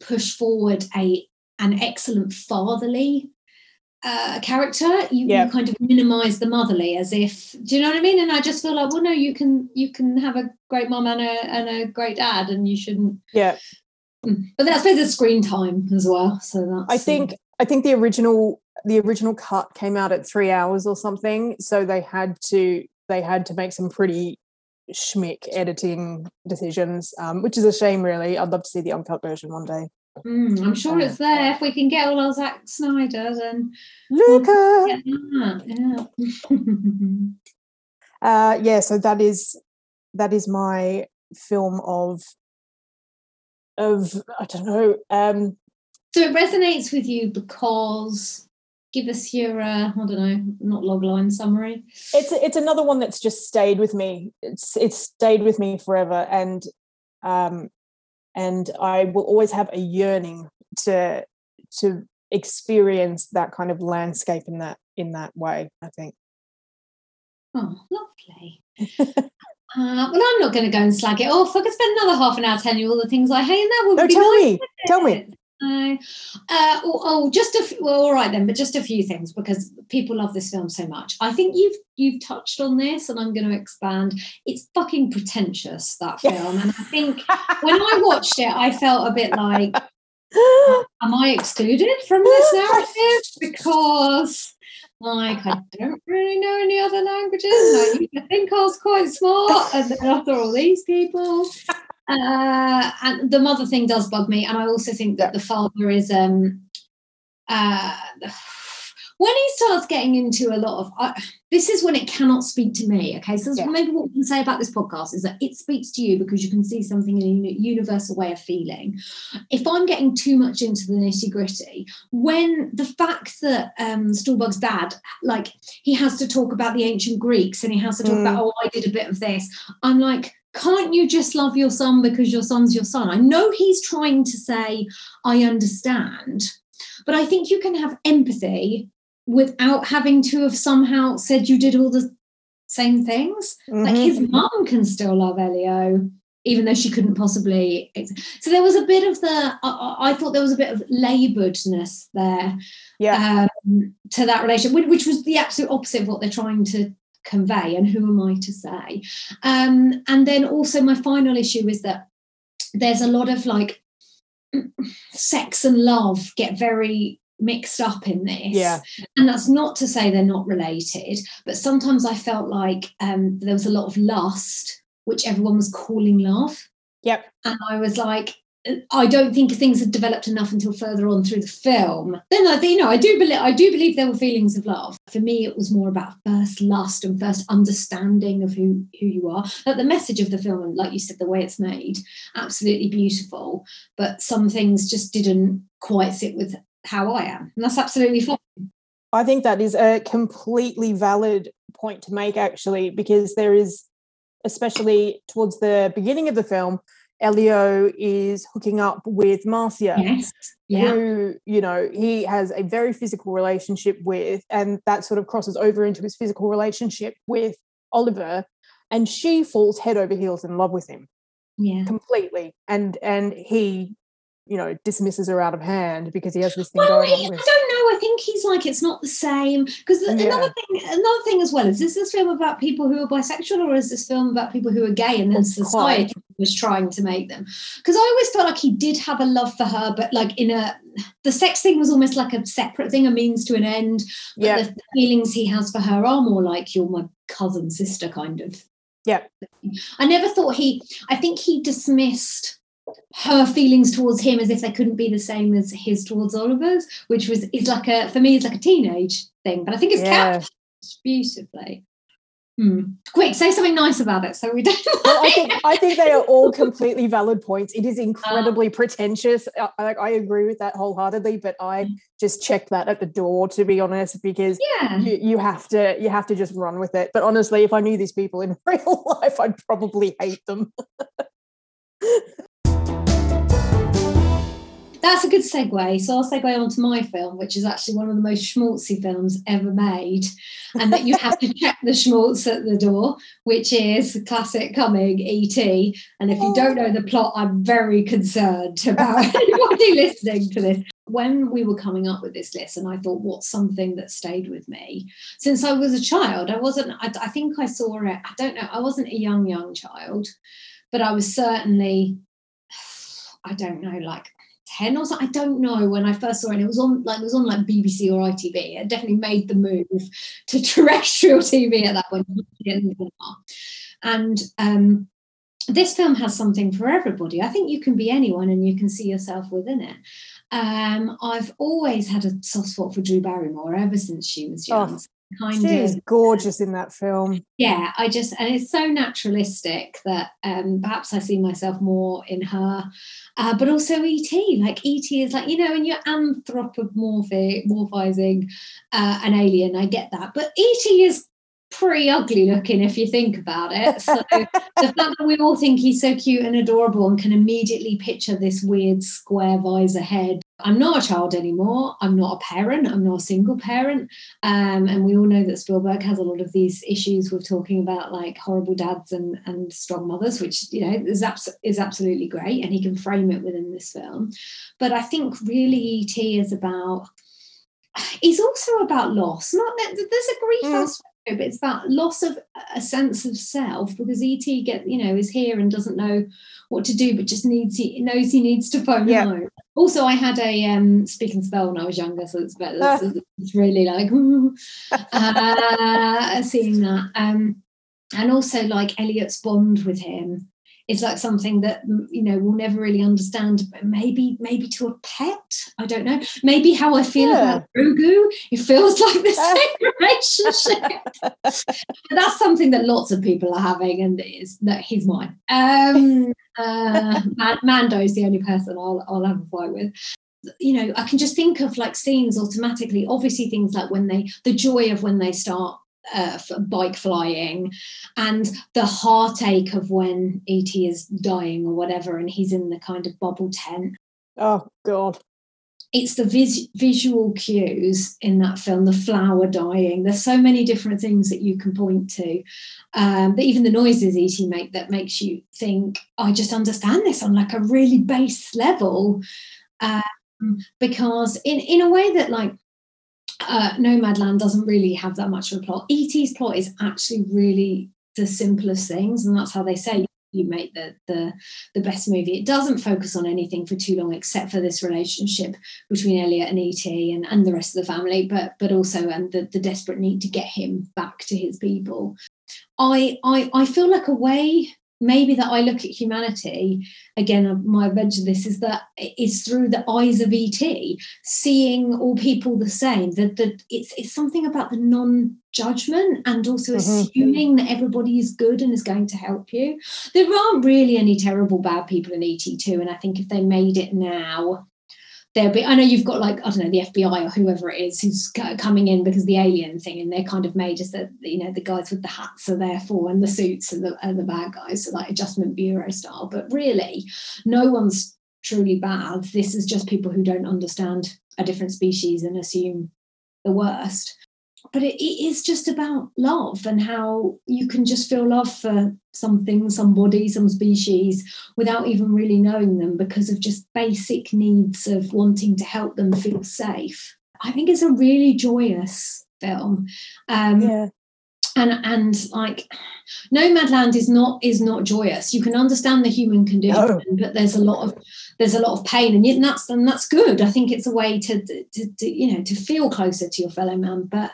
S1: push forward a an excellent fatherly uh, character, you, you kind of minimize the motherly as if do you know what I mean? And I just feel like, well, no, you can you can have a great mom and a and a great dad, and you shouldn't.
S2: Yeah.
S1: Mm. But that's suppose the screen time as well. So that's
S2: I think I think the original the original cut came out at three hours or something, so they had to they had to make some pretty schmick editing decisions, um, which is a shame. Really, I'd love to see the uncut version one day.
S1: Mm, I'm sure it's there. If we can get all our Zack Snyder, then
S2: Luca.
S1: Yeah.
S2: Uh, yeah, so that is that is my film of of I don't know. Um,
S1: so it resonates with you because give us your uh, I don't know, not logline summary.
S2: it's it's another one that's just stayed with me. It's it's stayed with me forever, and um, and I will always have a yearning to to experience that kind of landscape in that in that way. I think.
S1: Oh, lovely. uh, well, I'm not going to go and slag it off. I could spend another half an hour telling you all the things I hate, and that would
S2: No,
S1: be
S2: tell
S1: nice,
S2: me, tell me.
S1: It? Uh, oh, oh, just a few, well, all right then, but just a few things because people love this film so much. I think you've you've touched on this, and I'm going to expand. It's fucking pretentious that film, and I think when I watched it, I felt a bit like, am I excluded from this narrative because? Like I don't really know any other languages. I used to think I was quite smart, and then thought all these people. Uh, and the mother thing does bug me, and I also think that the father is um uh when he starts getting into a lot of uh, this is when it cannot speak to me okay? So
S2: Yeah.
S1: maybe what we can say about this podcast is that it speaks to you because you can see something in a universal way of feeling. If i'm getting too much into the nitty gritty when the fact that um Stuhlbarg's dad like he has to talk about the ancient greeks and he has to talk about oh i did a bit of this i'm like can't you just love your son because your son's your son i know he's trying to say i understand but I think you can have empathy without having to have somehow said you did all the same things. Like
S2: Mhm.
S1: his mum can still love Elio, even though she couldn't possibly. So there was a bit of the. I, I thought there was a bit of laboredness there
S2: yeah,
S1: um, to that relation, which, which was the absolute opposite of what they're trying to convey. And who am I to say? Um, and then also, my final issue is that there's a lot of like sex and love get very mixed up in this.
S2: Yeah.
S1: And that's not to say they're not related, but sometimes I felt like um, there was a lot of lust, which everyone was calling love.
S2: Yep.
S1: And I was like, "Uh, I don't think things had developed enough until further on through the film. Then I, you know, I do believe I do believe there were feelings of love. For me, it was more about first lust and first understanding of who who you are. But the message of the film, like you said, the way it's made, absolutely beautiful. But some things just didn't quite sit with how I am, and that's absolutely fine.
S2: I think that is a completely valid point to make, actually, because there is, especially towards the beginning of the film, Elio is hooking up with Marzia,
S1: Yes. Yeah.
S2: who, you know, he has a very physical relationship with, and that sort of crosses over into his physical relationship with Oliver. And she falls head over heels in love with him
S1: Yeah.
S2: completely. And and he, you know, dismisses her out of hand because he has this thing
S1: Well,
S2: going on
S1: I
S2: with
S1: don't know. I think he's like it's not the same because
S2: Yeah.
S1: another thing, another thing as well is this this film about people who are bisexual or is this film about people who are gay and then society was trying to make them? Because I always felt like he did have a love for her, but like in a the sex thing was almost like a separate thing, a means to an end. But
S2: Yeah.
S1: the feelings he has for her are more like you're my cousin sister kind of.
S2: Yeah.
S1: I never thought he. I think he dismissed her feelings towards him as if they couldn't be the same as his towards Oliver's, which was is like a for me is like a teenage thing, but I think it's
S2: Yeah.
S1: captured beautifully. Hmm. Quick, say something nice about it so we don't.
S2: Well, I think I think they are all completely valid points. It is incredibly pretentious. I, I, I agree with that wholeheartedly, but I just checked that at the door to be honest, because
S1: yeah.
S2: you, you have to you have to just run with it. But honestly, if I knew these people in real life, I'd probably hate them.
S1: That's a good segue. So I'll segue on to my film, which is actually one of the most schmaltzy films ever made. And that you have to check the schmaltz at the door, which is classic coming E.T. And if you don't know the plot, I'm very concerned about anybody listening to this. When we were coming up with this list, and I thought, what's something that stayed with me since I was a child? I wasn't, I, I think I saw it, I don't know, I wasn't a young, young child, but I was certainly I don't know, like 10 or something. I don't know when I first saw it. It was on like it was on like BBC or ITV. It definitely made the move to terrestrial TV at that point. And um, this film has something for everybody. I think you can be anyone and you can see yourself within it. Um, I've always had a soft spot for Drew Barrymore ever since she was young.
S2: Oh, kind she of is gorgeous in that film
S1: yeah i just and it's so naturalistic that um perhaps i see myself more in her uh, but also et like et is like you know and you're anthropomorphizing uh, an alien i get that but et is pretty ugly looking if you think about it. So the fact that we all think he's so cute and adorable and can immediately picture this weird square visor head. I'm not a child anymore. I'm not a parent. I'm not a single parent. Um, and we all know that Spielberg has a lot of these issues with talking about like horrible dads and, and strong mothers, which, you know, is, abs- is absolutely great. And he can frame it within this film. But I think really E.T. is about, he's also about loss. Not that there's a grief mm. aspect but it's about loss of a sense of self because ET get you know is here and doesn't know what to do, but just needs he knows he needs to phone yeah. home. Also, I had a um, speaking spell when I was younger, so it's better. It's, it's really like uh, seeing that. Um, and also like Elliot's bond with him is like something that you know we'll never really understand maybe maybe to a pet? I don't know. Maybe how i feel yeah. about Grogu? It feels like the same relationship. That's something that lots of people are having and is that he's mine. Um uh mando is the only person i'll, I'll have a fight with. You know i can just think of like scenes automatically. Obviously things like when they the joy of when they start uh, bike flying and the heartache of when et is dying or whatever and he's in the kind of bubble tent.
S2: Oh god.
S1: It's the vis- visual cues in that film the flower dying. There's so many different things that you can point to um, that even the noises et make that makes you think i just understand this on like a really base level um, because in in a way that like uh, Nomadland doesn't really have that much of a plot. ET's plot is actually really the simplest things, and that's how they say you make the the the best movie. It doesn't focus on anything for too long, except for this relationship between Elliot and ET and, and the rest of the family, but but also and the, the desperate need to get him back to his people. I I I feel like a way maybe that I look at humanity again my adventure this is that it's through the eyes of ET seeing all people the same that that it's it's something about the non-judgment and also mm-hmm. assuming that everybody is good and is going to help you there aren't really any terrible bad people in ET2 and I think if they made it now there'll be, I know you've got like, I don't know, the FBI or whoever it is who's coming in because the alien thing, and they're kind of made as the, you know, the guys with the hats are there for, and the suits and the, the bad guys, so like adjustment bureau style. But really, no one's truly bad. This is just people who don't understand a different species and assume the worst but it, it is just about love and how you can just feel love for something, somebody, some species without even really knowing them because of just basic needs of wanting to help them feel safe. I think it's a really joyous film. Um, yeah. And, and like Nomadland is not is not joyous. You can understand the human condition, no. but there's a lot of there's a lot of pain, and, yet, that's and that's good. I think it's a way to, to, to you know to feel closer to your fellow man. But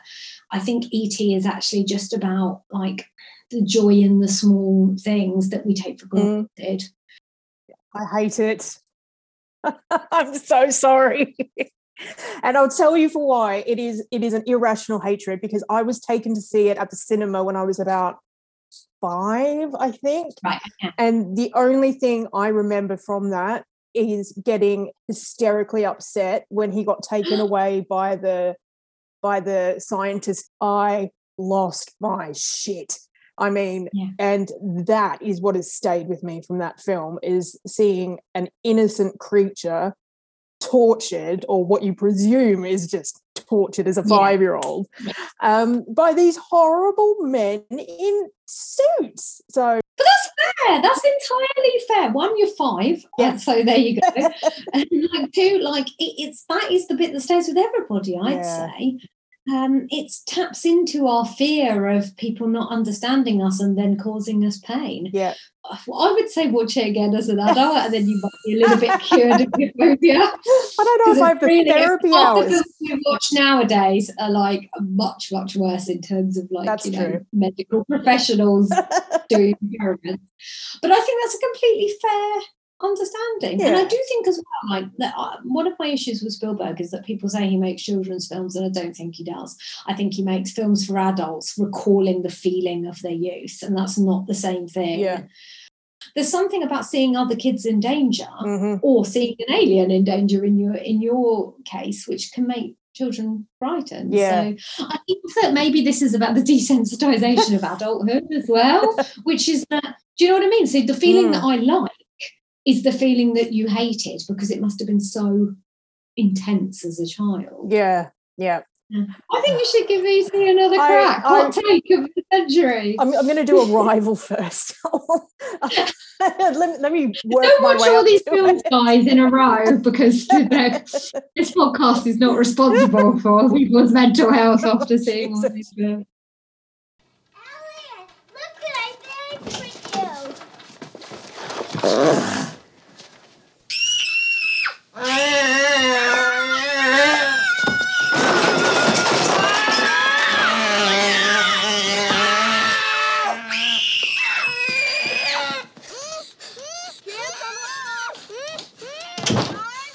S1: I think ET is actually just about like the joy in the small things that we take for mm. granted.
S2: Mm. I hate it. I'm so sorry. and I'll tell you for why. It is it is an irrational hatred because I was taken to see it at the cinema when I was about five, I think.
S1: Right.
S2: And the only thing I remember from that is getting hysterically upset when he got taken away by the by the scientist. I lost my shit. I mean, yeah. and that is what has stayed with me from that film is seeing an innocent creature tortured, or what you presume is just tortured as a five year old, um, by these horrible men in suits. So
S1: but that's fair. That's entirely fair. One, you're five. Yeah. So there you go. and like two, like it, it's that is the bit that stays with everybody, I'd yeah. say. Um, it taps into our fear of people not understanding us and then causing us pain.
S2: Yeah.
S1: I would say watch it again as an adult, and then you might be a little bit cured of your phobia.
S2: I don't know if I have the
S1: really-
S2: therapy
S1: half the
S2: hours.
S1: films we watch nowadays are like much, much worse in terms of like
S2: That's
S1: you know medical professionals doing experiments. But I think that's a completely fair understanding, and I do think as well, like that. Uh, one of my issues with Spielberg is that people say he makes children's films, and I don't think he does. I think he makes films for adults, recalling the feeling of their youth, and that's not the same thing.
S2: Yeah.
S1: There's something about seeing other kids in danger
S2: Mhm.
S1: or seeing an alien in danger in your in your case, which can make children frightened.
S2: Yeah.
S1: So I think that maybe this is about the desensitization of adulthood as well, which is that do you know what I mean? So the feeling
S2: Mm.
S1: that I like is the feeling that you hated because it must have been so intense as a child.
S2: Yeah, yeah.
S1: I think you should give these another crack.
S2: I-
S1: Hot take of the century.
S2: I'm, I'm going to do Arrival first. let, let me work
S1: Don't
S2: my
S1: watch
S2: way
S1: all
S2: up
S1: these
S2: to
S1: films,
S2: it.
S1: guys, in a row because they're- this podcast is not responsible for people's mental health after seeing all these films.
S6: Elliot, look what I made for you.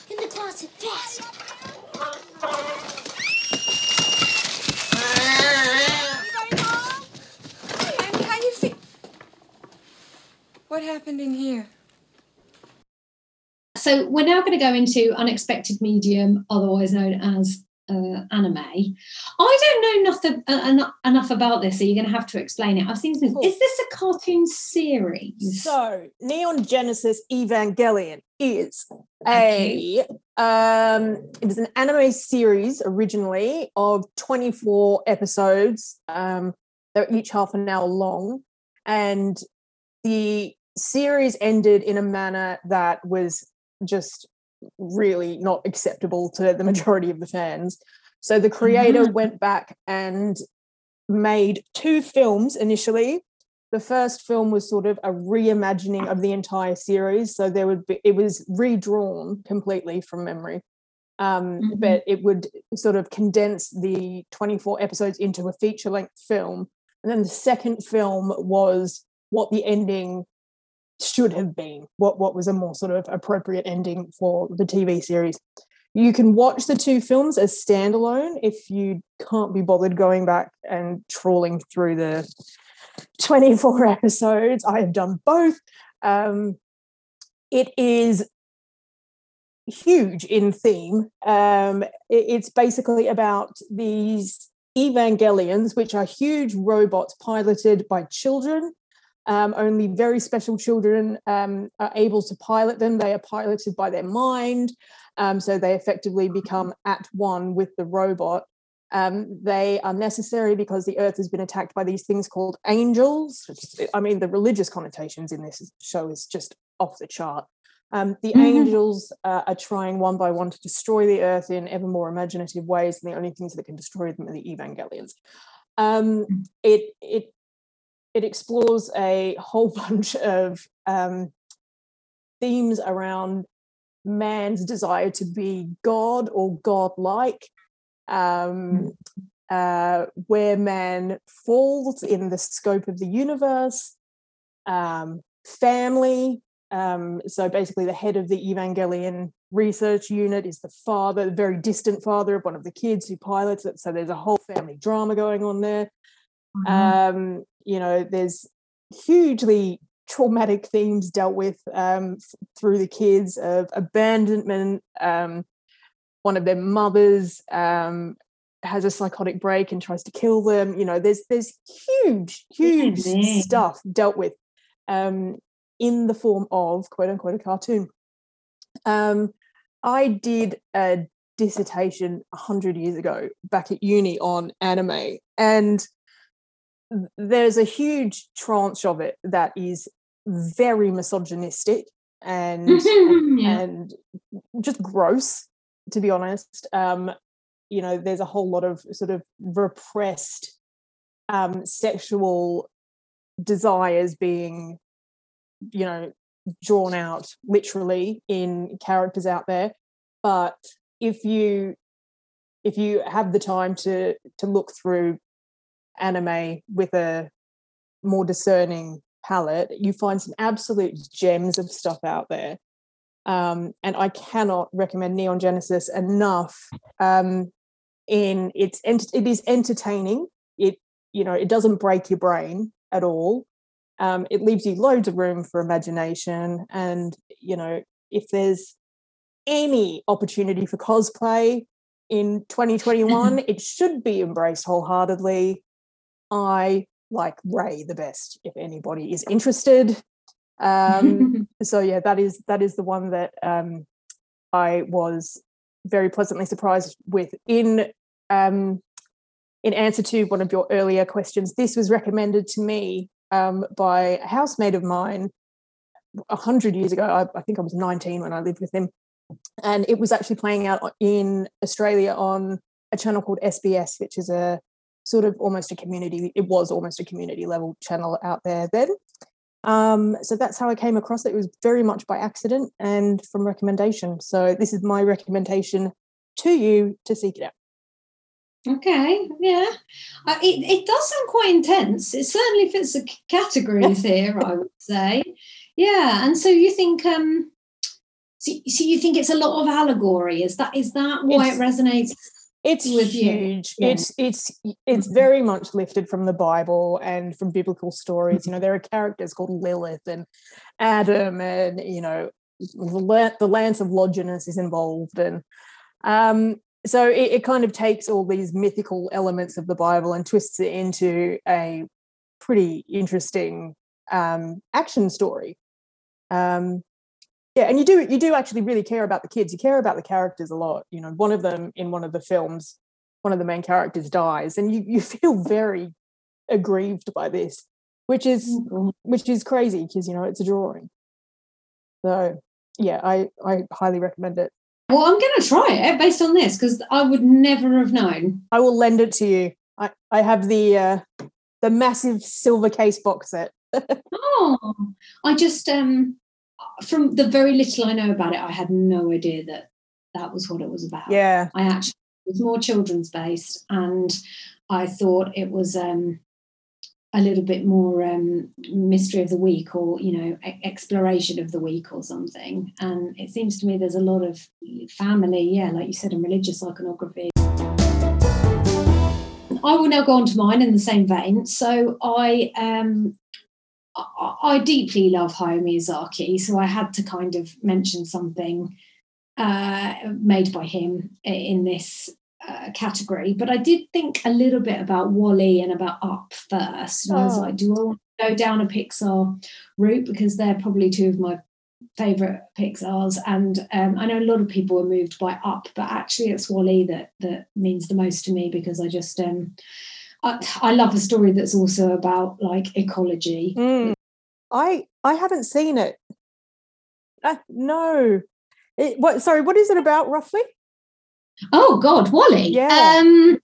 S6: In the closet, fast.
S7: And how you feel? What happened in here?
S1: So we're now going to go into unexpected medium, otherwise known as uh, anime. I don't know nothing uh, eno- enough about this, so you're going to have to explain it. I've seen things.
S2: Cool.
S1: Is this a cartoon series?
S2: So, Neon Genesis Evangelion is a um it is an anime series originally of 24 episodes. Um they're each half an hour long and the series ended in a manner that was just really not acceptable to the majority of the fans. So the creator
S1: Ah.
S2: went back and made two films initially the first film was sort of a reimagining of the entire series so there would be it was redrawn completely from memory um,
S1: Mhm.
S2: but it would sort of condense the 24 episodes into a feature length film and then the second film was what the ending should have been what what was a more sort of appropriate ending for the tv series you can watch the two films as standalone if you can't be bothered going back and trawling through the 24 episodes. I have done both. Um, it is huge in theme. Um, it's basically about these evangelions, which are huge robots piloted by children. Um, only very special children um, are able to pilot them. They are piloted by their mind. Um, so they effectively become at one with the robot. Um, they are necessary because the earth has been attacked by these things called angels. I mean, the religious connotations in this show is just off the chart. Um, the
S1: Mhm.
S2: angels uh, are trying one by one to destroy the earth in ever more imaginative ways, and the only things that can destroy them are the evangelions. Um, it it it explores a whole bunch of um, themes around man's desire to be God or godlike, um, uh, where man falls in the scope of the universe, um, family. Um, so basically, the head of the Evangelion research unit is the father, the very distant father of one of the kids who pilots it. So there's a whole family drama going on there. Um, you know, there's hugely traumatic themes dealt with um, through the kids of abandonment. Um, one of their mothers um, has a psychotic break and tries to kill them. You know, there's there's huge, huge
S1: Really?
S2: stuff dealt with um, in the form of quote unquote a cartoon. Um, I did a dissertation a hundred years ago back at uni on anime, and there's a huge tranche of it that is very misogynistic and
S1: yeah.
S2: and just gross to be honest um you know there's a whole lot of sort of repressed um, sexual desires being you know drawn out literally in characters out there but if you if you have the time to to look through anime with a more discerning palette you find some absolute gems of stuff out there um, and I cannot recommend Neon Genesis enough. Um, in it's it is entertaining. It you know it doesn't break your brain at all. Um, it leaves you loads of room for imagination, and you know if there's any opportunity for cosplay in 2021, it should be embraced wholeheartedly. I like Rei the best. If anybody is interested, um, so yeah, that is that is the one that um, I was very pleasantly surprised with. In um, in answer to one of your earlier questions, this was recommended to me um, by a housemate of mine a hundred years ago. I, I think I was 19 when I lived with him, and it was actually playing out in Australia on a channel called SBS, which is a sort of almost a community. It was almost a community level channel out there then. Um, so that's how I came across it. It was very much by accident and from recommendation. So this is my recommendation to you to seek it out.
S1: Okay, yeah, uh, it it does sound quite intense. It certainly fits the categories here, I would say. Yeah, and so you think, um, so, so you think it's a lot of allegory? Is that is that why
S2: It's-
S1: it resonates?
S2: It's
S1: with
S2: huge.
S1: Yeah.
S2: It's it's it's
S1: Mhm.
S2: very much lifted from the Bible and from biblical stories. You know, there are characters called Lilith and Adam, and you know, the, the lance of Longinus is involved, and um, so it, it kind of takes all these mythical elements of the Bible and twists it into a pretty interesting um, action story. Um, yeah, and you do you do actually really care about the kids. You care about the characters a lot. You know, one of them in one of the films, one of the main characters dies, and you you feel very aggrieved by this, which is
S1: Mhm.
S2: which is crazy because you know it's a drawing. So yeah, I I highly recommend it.
S1: Well, I'm going to try it based on this because I would never have known.
S2: I will lend it to you. I I have the uh, the massive silver case box set.
S1: Oh, I just um, from the very little I know about it, I had no idea that that was what it was about.
S2: Yeah,
S1: I actually it was more children's based, and I thought it was um, a little bit more um, mystery of the week, or you know, exploration of the week, or something. And it seems to me there's a lot of family, yeah, like you said, and religious iconography. I will now go on to mine in the same vein. So I um, I, I deeply love Hayao Miyazaki, so I had to kind of mention something uh, made by him in this uh, category. But I did think a little bit about WALL-E and about Up first. And I was
S2: Oh.
S1: like, do I want to go down a Pixar route? Because they're probably two of my favorite Pixars. And um, I know a lot of people were moved by Up, but actually it's WALL-E that that means the most to me because I just um, I, I love a story that's also about like ecology.
S2: Mm. I I haven't seen it. Uh, no. It, what? Sorry, what is it about roughly?
S1: Oh God, WALL-E.
S2: Yeah.
S1: Um,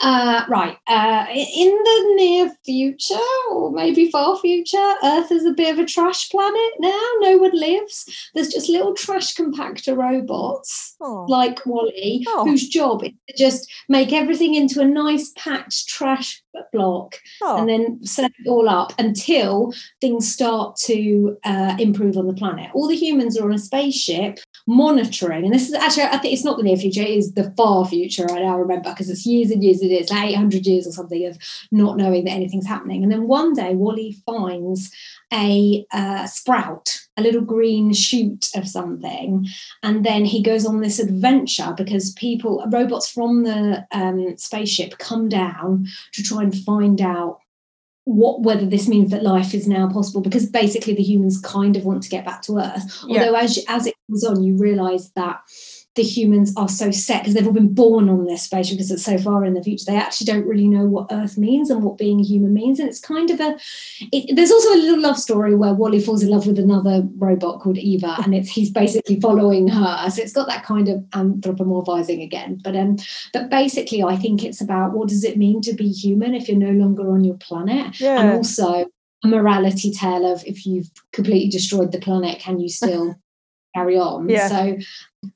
S1: uh, right. Uh, in the near future, or maybe far future, Earth is a bit of a trash planet now. No one lives. There's just little trash compactor robots
S2: Oh,
S1: like WALL-E,
S2: Oh.
S1: whose job is to just make everything into a nice packed trash block
S2: oh.
S1: and then set it all up until things start to uh, improve on the planet. All the humans are on a spaceship monitoring, and this is actually, I think it's not the near future, it is the far future. I now remember because it's years and years, and it is like 800 years or something of not knowing that anything's happening. And then one day, WALL-E finds a uh, sprout, a little green shoot of something, and then he goes on this adventure because people, robots from the um, spaceship, come down to try and find out what whether this means that life is now possible because basically the humans kind of want to get back to earth
S2: Yeah.
S1: although as as it goes on you realize that the humans are so set because they've all been born on this space because it's so far in the future. They actually don't really know what Earth means and what being a human means. And it's kind of a, it, there's also a little love story where WALL-E falls in love with another robot called Eva, and it's he's basically following her. So it's got that kind of anthropomorphizing again. But um, but basically, I think it's about what does it mean to be human if you're no longer on your planet,
S2: Yeah.
S1: and also a morality tale of if you've completely destroyed the planet, can you still carry on?
S2: Yeah.
S1: So,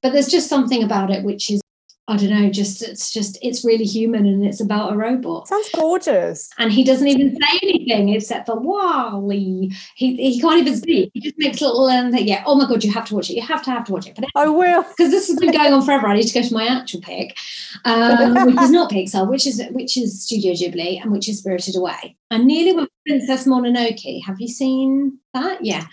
S1: but there's just something about it which is, I don't know, just it's just it's really human and it's about a robot.
S2: Sounds gorgeous.
S1: And he doesn't even say anything except for WALL-E. He he can't even speak. He just makes little um, yeah. Oh my god, you have to watch it. You have to have to watch it. But
S2: I will.
S1: because this has been going on forever. I need to go to my actual pick, um, which is not Pixar, which is which is Studio Ghibli, and which is Spirited Away. I nearly went with Princess Mononoke. Have you seen that? Yeah,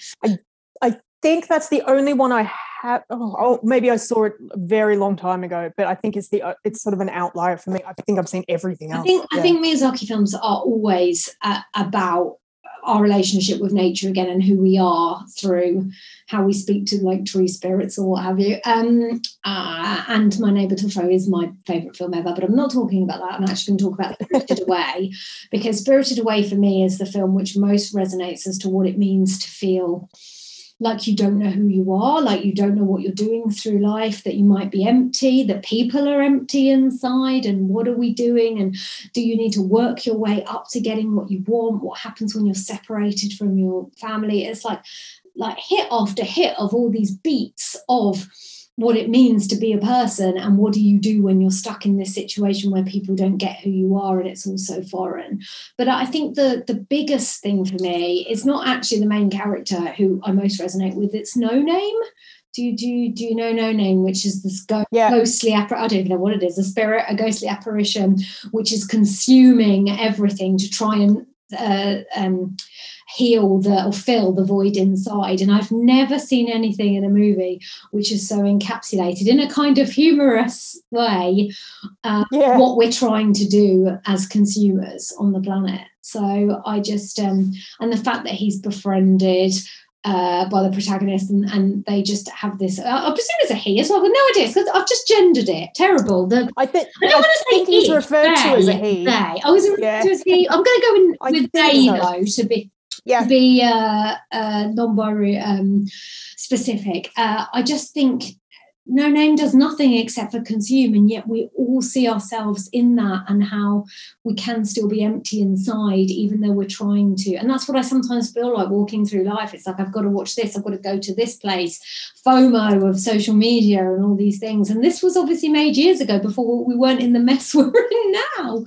S2: think that's the only one I have. Oh, oh, maybe I saw it a very long time ago, but I think it's the uh, it's sort of an outlier for me. I think I've seen everything
S1: I
S2: else.
S1: think I think Miyazaki films are always uh, about our relationship with nature again and who we are through how we speak to like tree spirits or what have you. Um, uh, and My Neighbor Totoro is my favorite film ever, but I'm not talking about that. I'm actually going to talk about Spirited Away because Spirited Away for me is the film which most resonates as to what it means to feel like you don't know who you are, like you don't know what you're doing through life, that you might be empty, that people are empty inside, and what are we doing? And do you need to work your way up to getting what you want? What happens when you're separated from your family? It's like like hit after hit of all these beats of what it means to be a person and what do you do when you're stuck in this situation where people don't get who you are and it's all so foreign. But i think the the biggest thing for me is not actually the main character who i most resonate with. It's no name. Do you do you, do you know no name which is this go-
S2: Yeah.
S1: ghostly appar- i don't even know what it is a spirit a ghostly apparition which is consuming everything to try and uh, um, heal the or fill the void inside and i've never seen anything in a movie which is so encapsulated in a kind of humorous way uh,
S2: Yeah.
S1: what we're trying to do as consumers on the planet so i just um and the fact that he's befriended uh, by the protagonist, and, and they just have this. Uh, I presume it's a he as well. I've no idea because I've just gendered it. Terrible. The
S2: I think
S1: I don't want to say
S2: he's
S1: he,
S2: referred to as a he.
S1: They. I was referred
S2: Yeah.
S1: to as he. I'm going to go in
S2: I
S1: with they
S2: so.
S1: though to be
S2: Yeah.
S1: be uh, uh, non-binary um, specific. Uh, I just think no name does nothing except for consume, and yet we all see ourselves in that, and how we can still be empty inside, even though we're trying to. And that's what I sometimes feel like walking through life. It's like I've got to watch this, I've got to go to this place. FOMO of social media and all these things. And this was obviously made years ago before we weren't in the mess we're in now.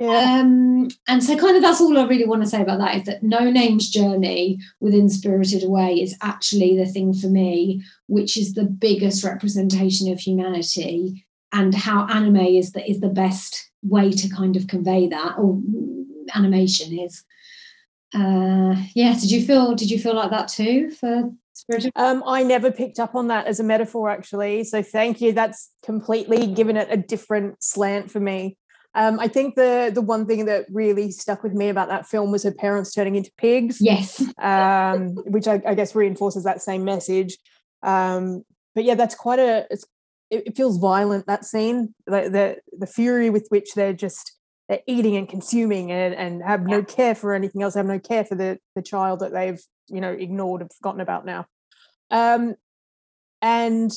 S2: Yeah.
S1: Um, and so, kind of, that's all I really want to say about that is that No Name's journey within Spirited Away is actually the thing for me, which is the biggest representation of humanity and how anime is the, is the best way to kind of convey that, or animation is. Uh, yeah, did you feel did you feel like that too for Spirited?
S2: Um, I never picked up on that as a metaphor, actually. So thank you. That's completely given it a different slant for me. Um, I think the the one thing that really stuck with me about that film was her parents turning into pigs,
S1: Yes.
S2: um, which I, I guess reinforces that same message. Um, but yeah, that's quite a. It's, it, it feels violent that scene, like the the fury with which they're just they're eating and consuming and, and have no care for anything else, have no care for the the child that they've you know ignored and forgotten about now. Um, and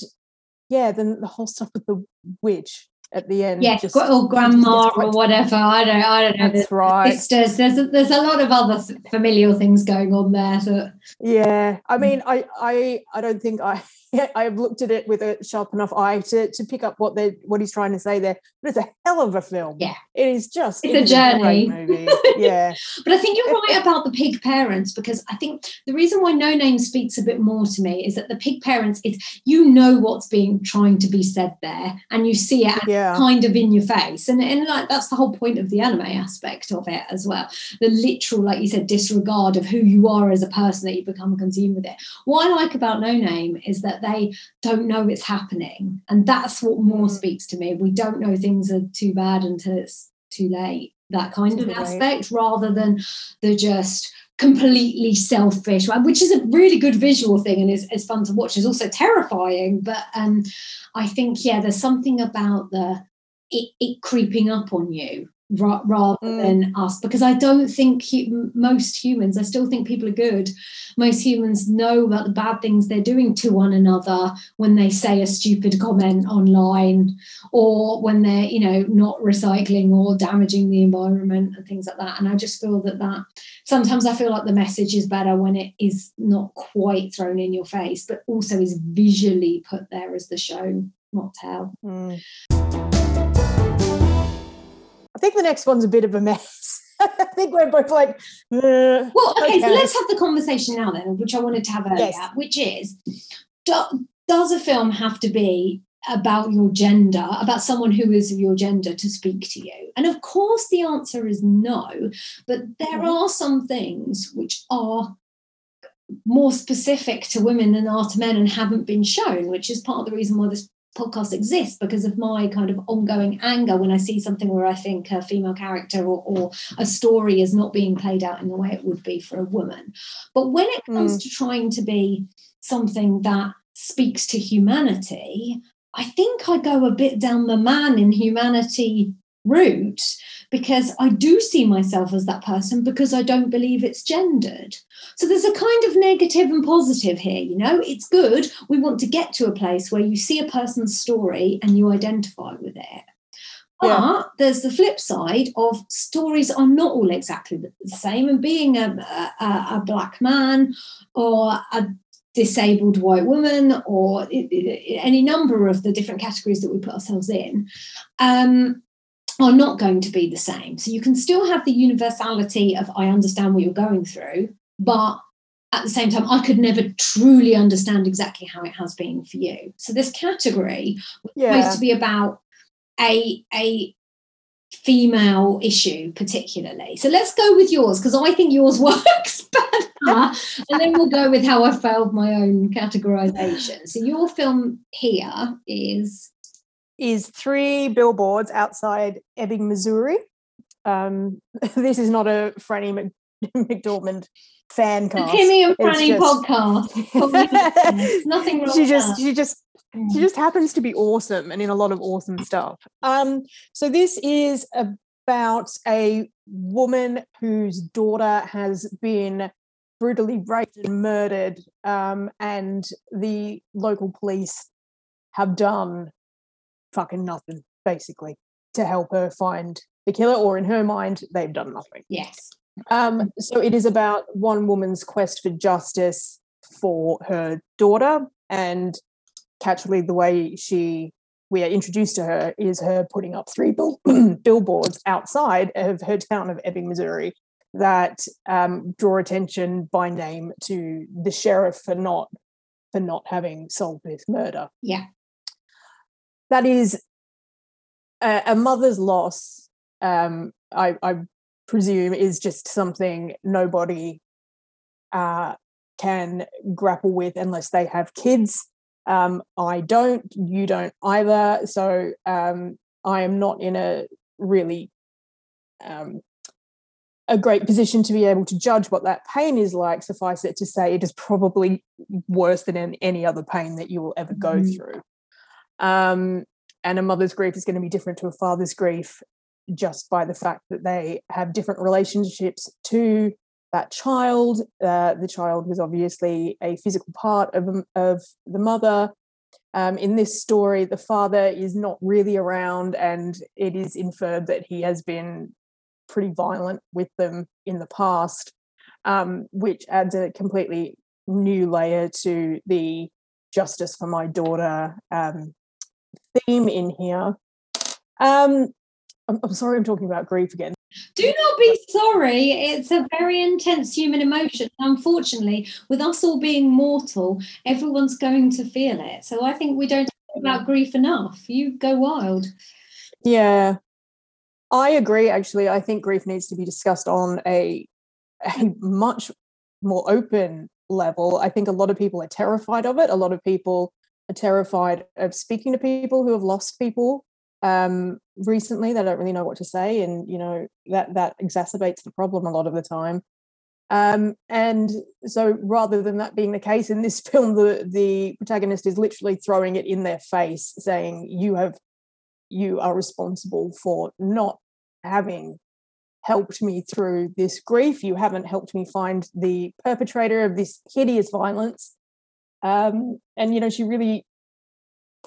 S2: yeah, then the whole stuff with the witch at the end.
S1: Yeah,
S2: just-
S1: gr- or grandma or whatever. I don't. I don't know.
S2: That's right.
S1: Sisters. There's a, there's a lot of other th- familial things going on there. That
S2: Yeah, I mean, I, I, I don't think I, I've looked at it with a sharp enough eye to to pick up what they what he's trying to say there. But it's a hell of a film.
S1: Yeah.
S2: it is just
S1: It's
S2: it
S1: a journey.
S2: movie. Yeah,
S1: But I think you're right about the pig parents because I think the reason why No Name speaks a bit more to me is that the pig parents is you know what's being trying to be said there and you see it
S2: yeah,
S1: kind of in your face. And, and like that's the whole point of the anime aspect of it as well. The literal like you said disregard of who you are as a person that you become consumed with it. What i like about no name is that they don't know it's happening. And that's what more
S2: Mm.
S1: speaks to me. We don't know things are too bad until it's too late. That kind of
S2: Right.
S1: aspect rather than the just completely selfish one, which is a really good visual thing and is, is fun to watch. It's also terrifying, but um, I think yeah, there's something about the it, it creeping up on you ra- rather
S2: Mm.
S1: than us because I don't think hu- most humans. I still think people are good. Most humans know about the bad things they're doing to one another when they say a stupid comment online or when they're you know not recycling or damaging the environment and things like that and i just feel that that sometimes i feel like the message is better when it is not quite thrown in your face but also is visually put there as the show not tell
S2: Mm. I think the next one's a bit of a mess. I think we're both like, "Uh,
S1: well okay, so let's have the conversation now then which i wanted to have earlier
S2: Yes.
S1: which is do, does a film have to be about your gender, about someone who is of your gender to speak to you? And of course, the answer is no, but there
S2: Mhm.
S1: are some things which are more specific to women than are to men and haven't been shown, which is part of the reason why this podcast exists because of my kind of ongoing anger when I see something where I think a female character or, or a story is not being played out in the way it would be for a woman. But when it comes mm. to trying to be something that speaks to humanity, I think I go a bit down the man in humanity route because I do see myself as that person because I don't believe it's gendered. So there's a kind of negative and positive here, you know, it's good. We want to get to a place where you see a person's story and you identify with it. But
S2: Yeah.
S1: there's the flip side of stories are not all exactly the same. And being a, a, a black man or a disabled white woman or any number of the different categories that we put ourselves in um, are not going to be the same. So you can still have the universality of I understand what you're going through, but at the same time, I could never truly understand exactly how it has been for you. So this category was
S2: Yeah.
S1: supposed to be about a a female issue particularly. So let's go with yours because I think yours works better, and then we'll go with how I failed my own categorization. So your film here is
S2: is three billboards outside Ebbing, Missouri. Um, this is not a Franny Mc, McDormand fan cast. the.
S1: Timmy and Franny
S2: just-
S1: podcast. Nothing wrong
S2: she
S1: with
S2: just
S1: that.
S2: she just she
S1: Mm.
S2: just happens to be awesome and in a lot of awesome stuff. Um, so this is about a woman whose daughter has been brutally raped and murdered, um, and the local police have done fucking nothing basically to help her find the killer, or in her mind, they've done nothing.
S1: Yes.
S2: Um, so it is about one woman's quest for justice for her daughter, and casually the way she we are introduced to her is her putting up three bill- billboards outside of her town of Ebbing, Missouri, that um, draw attention by name to the sheriff for not for not having solved this murder.
S1: Yeah.
S2: That is a, a mother's loss. Um, I, I presume is just something nobody uh, can grapple with unless they have kids. Um, I don't, you don't either. So um, I am not in a really um, a great position to be able to judge what that pain is like. Suffice it to say, it is probably worse than any other pain that you will ever go
S1: Mhm.
S2: through. Um, and a mother's grief is going to be different to a father's grief just by the fact that they have different relationships to that child. Uh, the child was obviously a physical part of, um, of the mother. Um, in this story, the father is not really around, and it is inferred that he has been pretty violent with them in the past, um, which adds a completely new layer to the justice for my daughter um, theme in here. Um, I'm, I'm sorry, I'm talking about grief again.
S1: Do not be sorry. It's a very intense human emotion. Unfortunately, with us all being mortal, everyone's going to feel it. So I think we don't talk about grief enough. You go wild.
S2: Yeah, I agree. Actually, I think grief needs to be discussed on a, a much more open level. I think a lot of people are terrified of it. A lot of people terrified of speaking to people who have lost people um, recently. They don't really know what to say, and you know that that exacerbates the problem a lot of the time. Um, and so, rather than that being the case in this film, the the protagonist is literally throwing it in their face, saying, "You have, you are responsible for not having helped me through this grief. You haven't helped me find the perpetrator of this hideous violence." Um, and you know, she really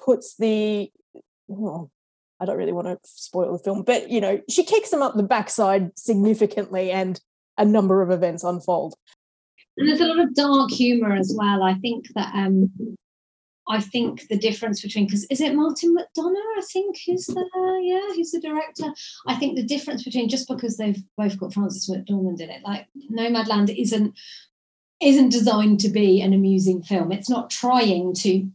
S2: puts the well, I don't really want to spoil the film, but you know, she kicks him up the backside significantly, and a number of events unfold.
S1: And there's a lot of dark humor as well. I think that um, I think the difference between because is it Martin McDonagh? I think who's the yeah who's the director. I think the difference between just because they've both got Frances McDormand in it, like Nomadland isn't isn't designed to be an amusing film. It's not trying to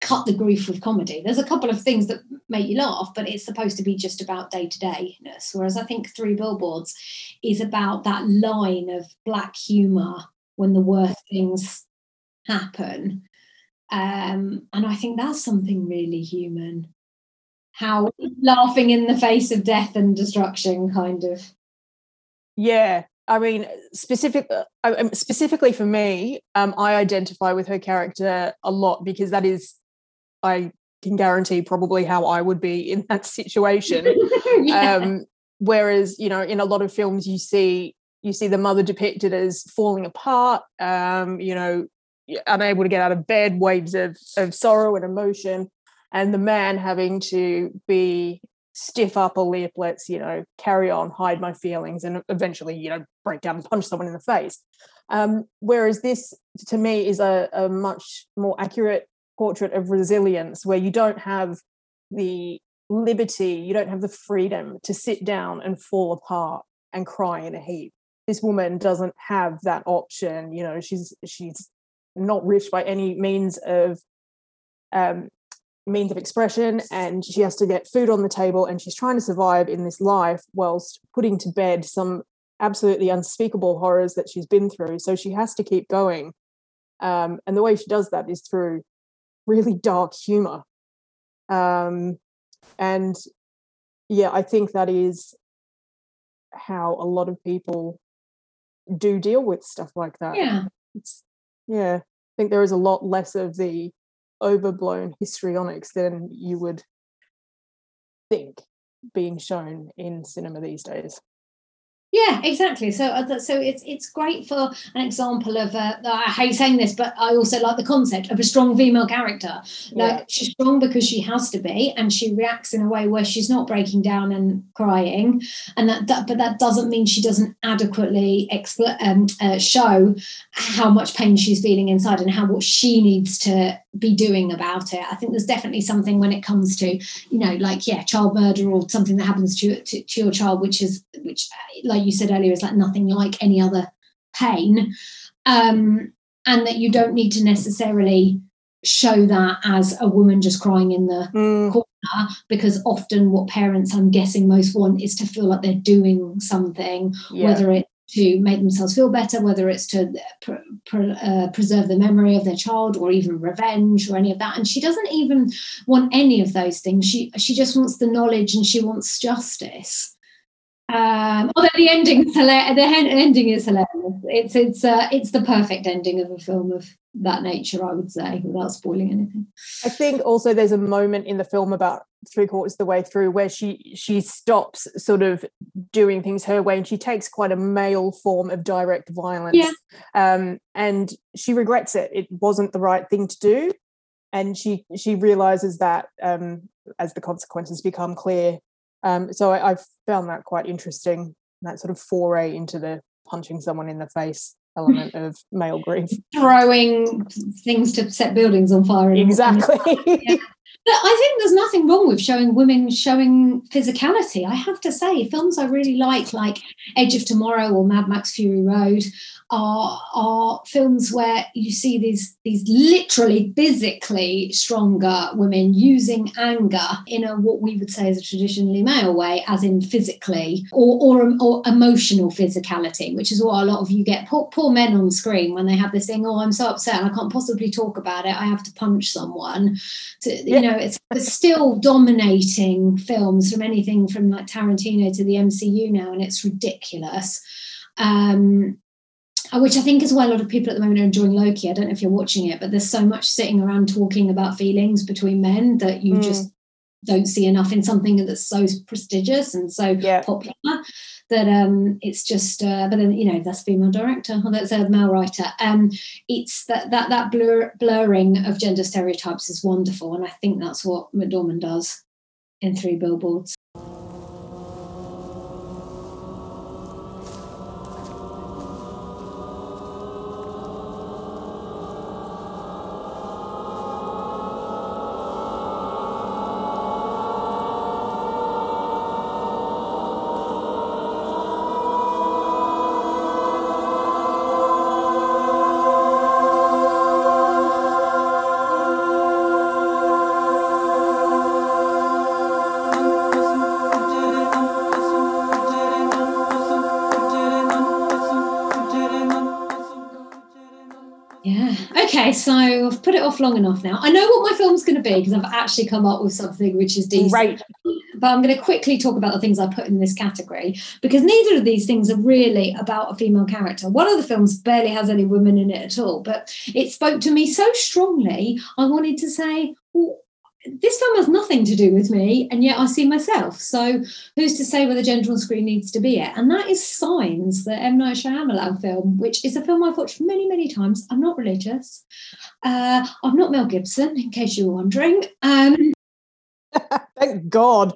S1: cut the grief with comedy. There's a couple of things that make you laugh, but it's supposed to be just about day to dayness. Whereas I think Three Billboards is about that line of black humor when the worst things happen. Um, and I think that's something really human. How laughing in the face of death and destruction, kind of.
S2: Yeah, I mean, specific, uh, specifically for me, um, I identify with her character a lot because that is, I can guarantee, probably how I would be in that situation. yeah. um, whereas, you know, in a lot of films, you see you see the mother depicted as falling apart, um, you know, unable to get out of bed, waves of of sorrow and emotion, and the man having to be stiff upper lip, let's, you know, carry on, hide my feelings, and eventually, you know, break down and punch someone in the face. Um, whereas this, to me, is a, a much more accurate portrait of resilience where you don't have the liberty, you don't have the freedom to sit down and fall apart and cry in a heap. This woman doesn't have that option. You know, she's she's not rich by any means of um, means of expression and she has to get food on the table and she's trying to survive in this life whilst putting to bed some absolutely unspeakable horrors that she's been through. So she has to keep going. Um, and the way she does that is through really dark humor. Um, and yeah i think that is how a lot of people do deal with stuff like that.
S1: Yeah.
S2: It's yeah i think there is a lot less of the overblown histrionics than you would think being shown in cinema these days.
S1: Yeah exactly. So uh, so it's it's great for an example of uh, i hate saying this but i also like the concept of a strong female character. Like yeah. she's strong because she has to be and she reacts in a way where she's not breaking down and crying and that, that but that doesn't mean she doesn't adequately expl- um, uh, show how much pain she's feeling inside and how what she needs to be doing about it i think there's definitely something when it comes to you know like yeah child murder or something that happens to, to, to your child which is which like like you said earlier, is like nothing like any other pain. Um, and that you don't need to necessarily show that as a woman just crying in the mm. corner because often what parents i'm guessing most want is to feel like they're doing something yeah. whether it's to make themselves feel better whether it's to pr- pr- uh, preserve the memory of their child or even revenge or any of that. And she doesn't even want any of those things. She she just wants the knowledge and she wants justice. Um, although the ending, the ending is hilarious. It's it's uh, it's the perfect ending of a film of that nature, I would say, without spoiling anything.
S2: I think also there's a moment in the film about three quarters of the way through where she she stops sort of doing things her way and she takes quite a male form of direct violence.
S1: Yeah.
S2: Um, and she regrets it. It wasn't the right thing to do. And she she realizes that um, as the consequences become clear, um, so I, have found that quite interesting, that sort of foray into the punching someone in the face element of male grief.
S1: Throwing things to set buildings on fire.
S2: Exactly.
S1: yeah. But I think there's nothing wrong with showing women showing physicality. I have to say, films I really like, like Edge of Tomorrow or Mad Max Fury Road, are are films where you see these these literally physically stronger women using anger in a what we would say is a traditionally male way, as in physically or or, or emotional physicality, which is what a lot of you get poor, poor men on screen when they have this thing. Oh, I'm so upset and I can't possibly talk about it. I have to punch someone. To, yeah. Know, it's, still dominating films from anything from like Tarantino to the MCU now, and it's ridiculous. Um, which I think is why a lot of people at the moment are enjoying Loki. I don't know if you're watching it, but there's so much sitting around talking about feelings between men that you
S2: Mm.
S1: just don't see enough in something that's so prestigious and so
S2: Yeah.
S1: popular that um it's just uh, but then you know that's a female director. Or that's a male writer. Um it's that that that blur, blurring of gender stereotypes is wonderful and i think that's what mcdormand does in three billboards off long enough now. I know what my film's going to be because I've actually come up with something which is decent.
S2: Great.
S1: But I'm going to quickly talk about the things I put in this category because neither of these things are really about a female character. One of the films barely has any women in it at all, but it spoke to me so strongly. I wanted to say, well, this film has nothing to do with me, and yet I see myself. So who's to say where the gender on screen needs to be at? And that is Signs, the M Night Shyamalan film, which is a film I've watched many, many times. I'm not religious. Uh, I'm not Mel Gibson, in case you were wondering. Um,
S2: Thank God.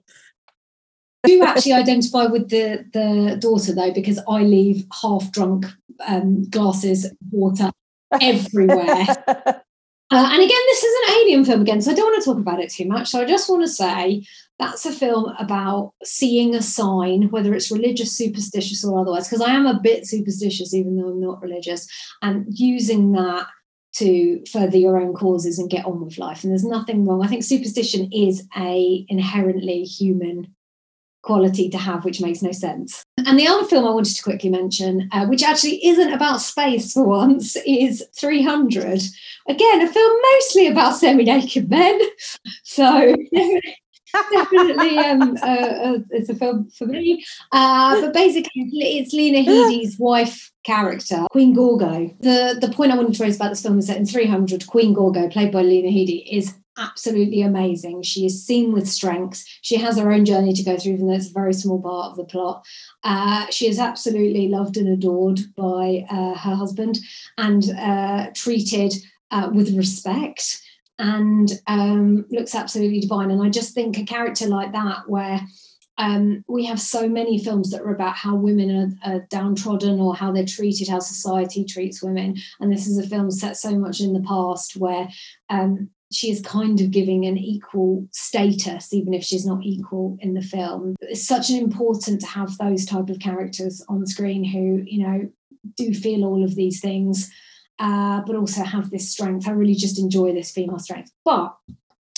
S1: do actually identify with the the daughter though, because I leave half drunk um, glasses of water everywhere. Uh, and again, this is an alien film again, so I don't want to talk about it too much. So I just want to say that's a film about seeing a sign, whether it's religious, superstitious, or otherwise, because I am a bit superstitious, even though I'm not religious, and using that to further your own causes and get on with life. And there's nothing wrong. I think superstition is a inherently human quality to have, which makes no sense. And the other film I wanted to quickly mention, uh, which actually isn't about space for once, is 300. Again, a film mostly about semi naked men. So definitely um, uh, it's a film for me. Uh, but basically, it's Lena Headey's wife character, Queen Gorgo. The, the point I wanted to raise about this film is that in 300, Queen Gorgo, played by Lena Headey, is absolutely amazing. She is seen with strength. She has her own journey to go through, even though it's a very small part of the plot. Uh, she is absolutely loved and adored by uh, her husband and uh, treated uh, with respect and um, looks absolutely divine. And I just think a character like that, where um, we have so many films that are about how women are, are, downtrodden or how they're treated, how society treats women. And this is a film set so much in the past where um, she is kind of giving an equal status, even if she's not equal in the film. It's such an important to have those type of characters on screen who, you know, do feel all of these things uh, but also have this strength. I really just enjoy this female strength. But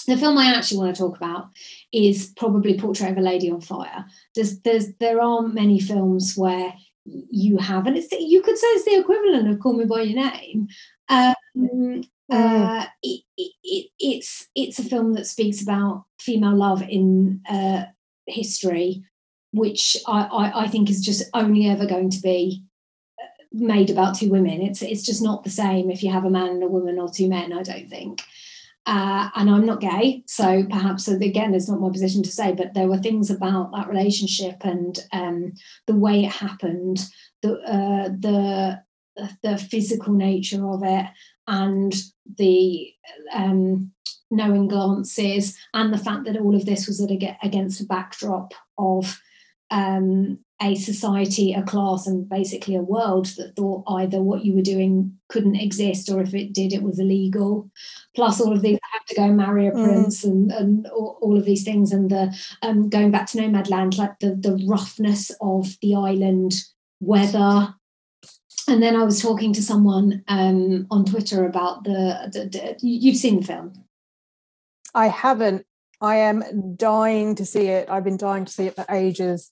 S1: the film I actually want to talk about is probably Portrait of a Lady on Fire. There's, there's, there aren't many films where you have, and it's you could say it's the equivalent of Call Me by Your Name. Um. Uh, it, it, it, it's it's a film that speaks about female love in uh, history, which I, I, I think is just only ever going to be made about two women. It's it's just not the same if you have a man and a woman or two men. I don't think. Uh, and I'm not gay, so perhaps again, it's not my position to say. But there were things about that relationship and um, the way it happened, the uh, the the physical nature of it, and the um, knowing glances, and the fact that all of this was against a backdrop of um, a society, a class, and basically a world that thought either what you were doing couldn't exist, or if it did, it was illegal. Plus, all of these have to go and marry a prince, mm. and, and all, all, of these things, and the um, going back to Nomadland, like the the roughness of the island weather. And then I was talking to someone um, on Twitter about the, the, the. You've seen the film.
S2: I haven't. I am dying to see it. I've been dying to see it for ages.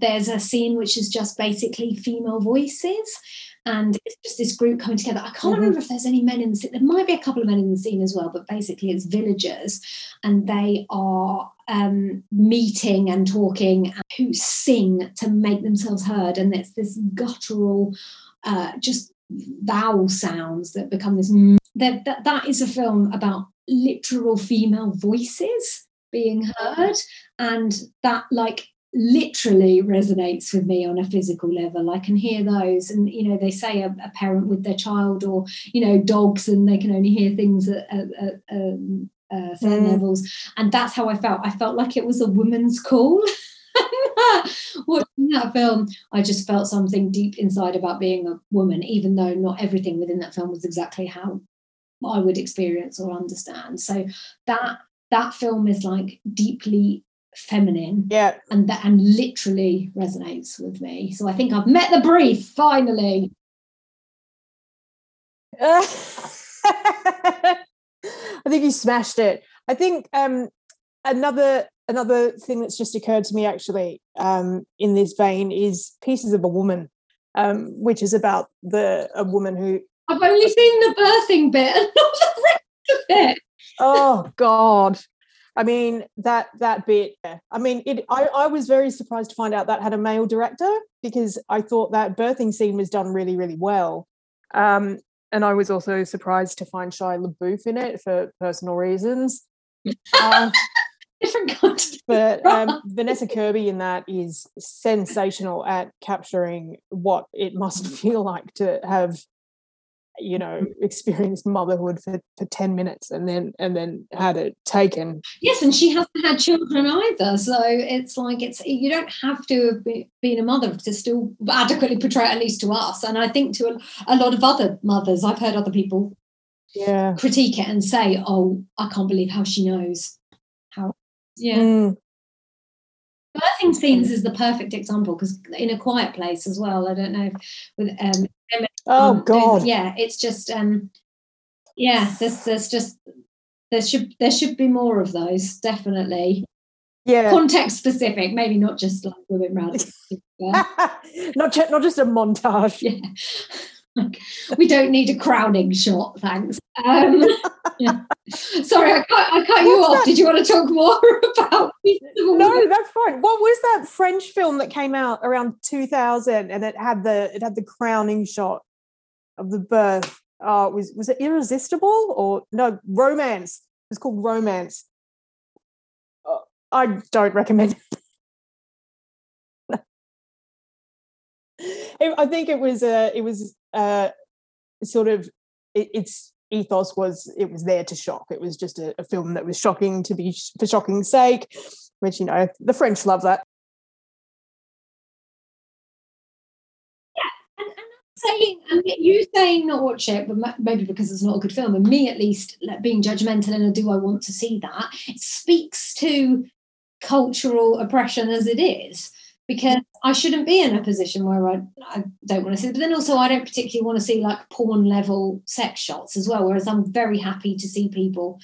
S1: there's a scene which is just basically female voices and it's just this group coming together. I can't
S2: Mhm.
S1: remember if there's any men in the scene. There might be a couple of men in the scene as well, but basically it's villagers, and they are um, meeting and talking and who sing to make themselves heard, and it's this guttural, uh, just vowel sounds that become this. That, that that is a film about literal female voices being heard, and that like literally resonates with me on a physical level. I can hear those, and you know, they say a, a parent with their child, or you know, dogs, and they can only hear things at, at, at um, uh, certain
S2: Mm.
S1: levels, and that's how I felt. I felt like it was a woman's call. Watching that film, I just felt something deep inside about being a woman, even though not everything within that film was exactly how I would experience or understand. So that that film is like deeply feminine
S2: Yeah.
S1: and that and literally resonates with me. So I think I've met the brief finally.
S2: I think you smashed it. I think um, another another thing that's just occurred to me actually um, in this vein is Pieces of a Woman, um, which is about the a woman who
S1: I've only seen the birthing bit and not the rest of it.
S2: oh god i mean that that bit i mean it I, I was very surprised to find out that had a male director because i thought that birthing scene was done really really well. Um and i was also surprised to find shia labeouf in it for personal reasons.
S1: Of
S2: but um, vanessa kirby in that is sensational at capturing what it must feel like to have you know experienced motherhood for, for 10 minutes and then and then had it taken
S1: Yes, and she hasn't had children either. So it's like it's you don't have to have be, been a mother to still adequately portray at least to us. And I think to a, a lot of other mothers, I've heard other people
S2: yeah
S1: critique it and say, "Oh, I can't believe how she knows how." Yeah,
S2: Mm,
S1: birthing scenes is the perfect example because in a quiet place as well. I don't know if with um.
S2: Oh
S1: um,
S2: god
S1: yeah it's just um yeah there's there's just there should there should be more of those definitely
S2: yeah
S1: context specific maybe not just like women round yeah.
S2: not just not just a montage
S1: yeah. Like, we don't need a crowning shot thanks. Um yeah. sorry I cut, I cut you off.
S2: that?
S1: did you want to talk more about a
S2: no that's fine. What was that french film that came out around 2000 and it had the it had the crowning shot of the birth? Uh was was it irreversible or no romance. It's called romance. Uh, i don't recommend it, i think it was uh it was uh sort of it, its ethos was it was there to shock it was just a, a film that was shocking to be for shocking's sake which you know the french love that
S1: and, and I'm saying and you saying not watch it, but maybe because it's not a good film, and me at least being judgmental and do I want to see that? It speaks to cultural oppression as it is. Because I shouldn't be in a position where I, I don't want to see it. But then also, I don't particularly want to see like porn level sex shots as well. Whereas I'm very happy to see people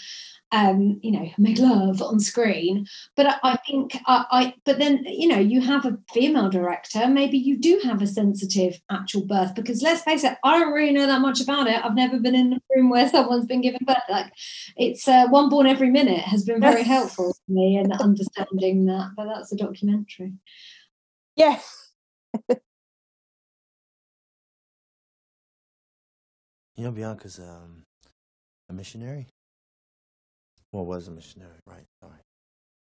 S1: um, you know, make love on screen. But I, I think I, I, but then you know, you have a female director. Maybe you do have a sensitive actual birth because let's face it, I don't really know that much about it. I've never been in a room where someone's been given birth. Like it's uh, one born every minute has been very helpful to me in understanding that. But that's a documentary.
S2: Yeah
S8: You know, Bianca's um, a missionary. Well, was a missionary, right? Sorry,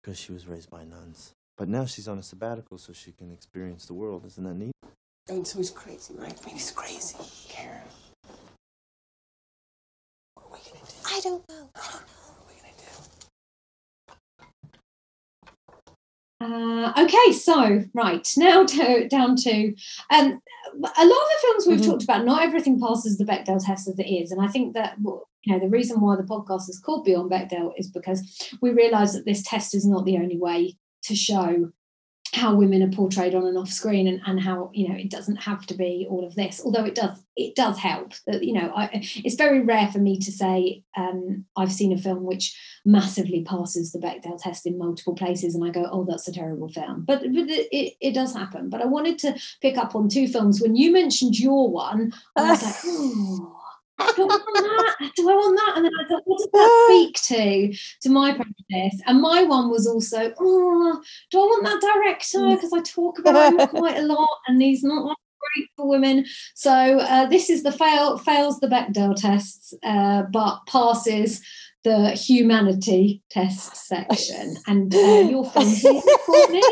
S8: because she was raised by nuns. But now she's on a sabbatical, so she can experience the world. Isn't that neat?
S9: And so he's crazy, right? I mean, he's crazy. Karen. What are we gonna do?
S6: I don't know.
S9: What are we
S1: Uh, okay, so right now to, down to um, a lot of the films we've
S2: Mhm.
S1: talked about. Not everything passes the Bechdel test as it is, and I think that you know the reason why the podcast is called Beyond Bechdel is because we realise that this test is not the only way to show how women are portrayed on and off screen and, and how you know it doesn't have to be all of this. Although it does it does help that you know I, it's very rare for me to say um, i've seen a film which massively passes the bechdel test in multiple places and i go oh that's a terrible film. But, but it, it does happen. But i wanted to pick up on two films. When you mentioned your one i was like oh do I want that? Do I want that? And then I thought, what does that speak to to my practice? And my one was also, oh, do I want that director? Because I talk about him quite a lot, and he's not like great for women. So uh, this is the fail fails the Bechdel tests, uh, but passes the humanity test section. And uh, your film, Courtney.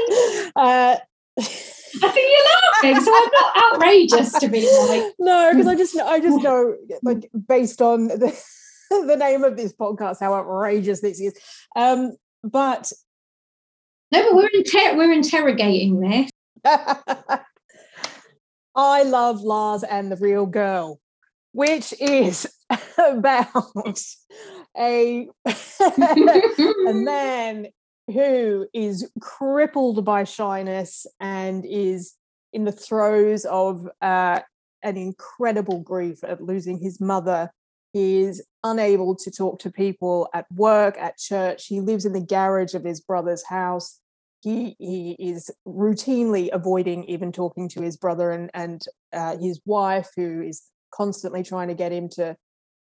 S2: Uh,
S1: I think you're laughing, so I'm not outrageous to be like.
S2: No, because I just I just know like based on the the name of this podcast how outrageous this is. Um, but
S1: no, but we're inter- we're interrogating this.
S2: I love Lars and the Real Girl, which is about a a man who is crippled by shyness and is in the throes of uh, an incredible grief at losing his mother. He is unable to talk to people at work, at church. He lives in the garage of his brother's house. He, he is routinely avoiding even talking to his brother and, and uh, his wife, who is constantly trying to get him to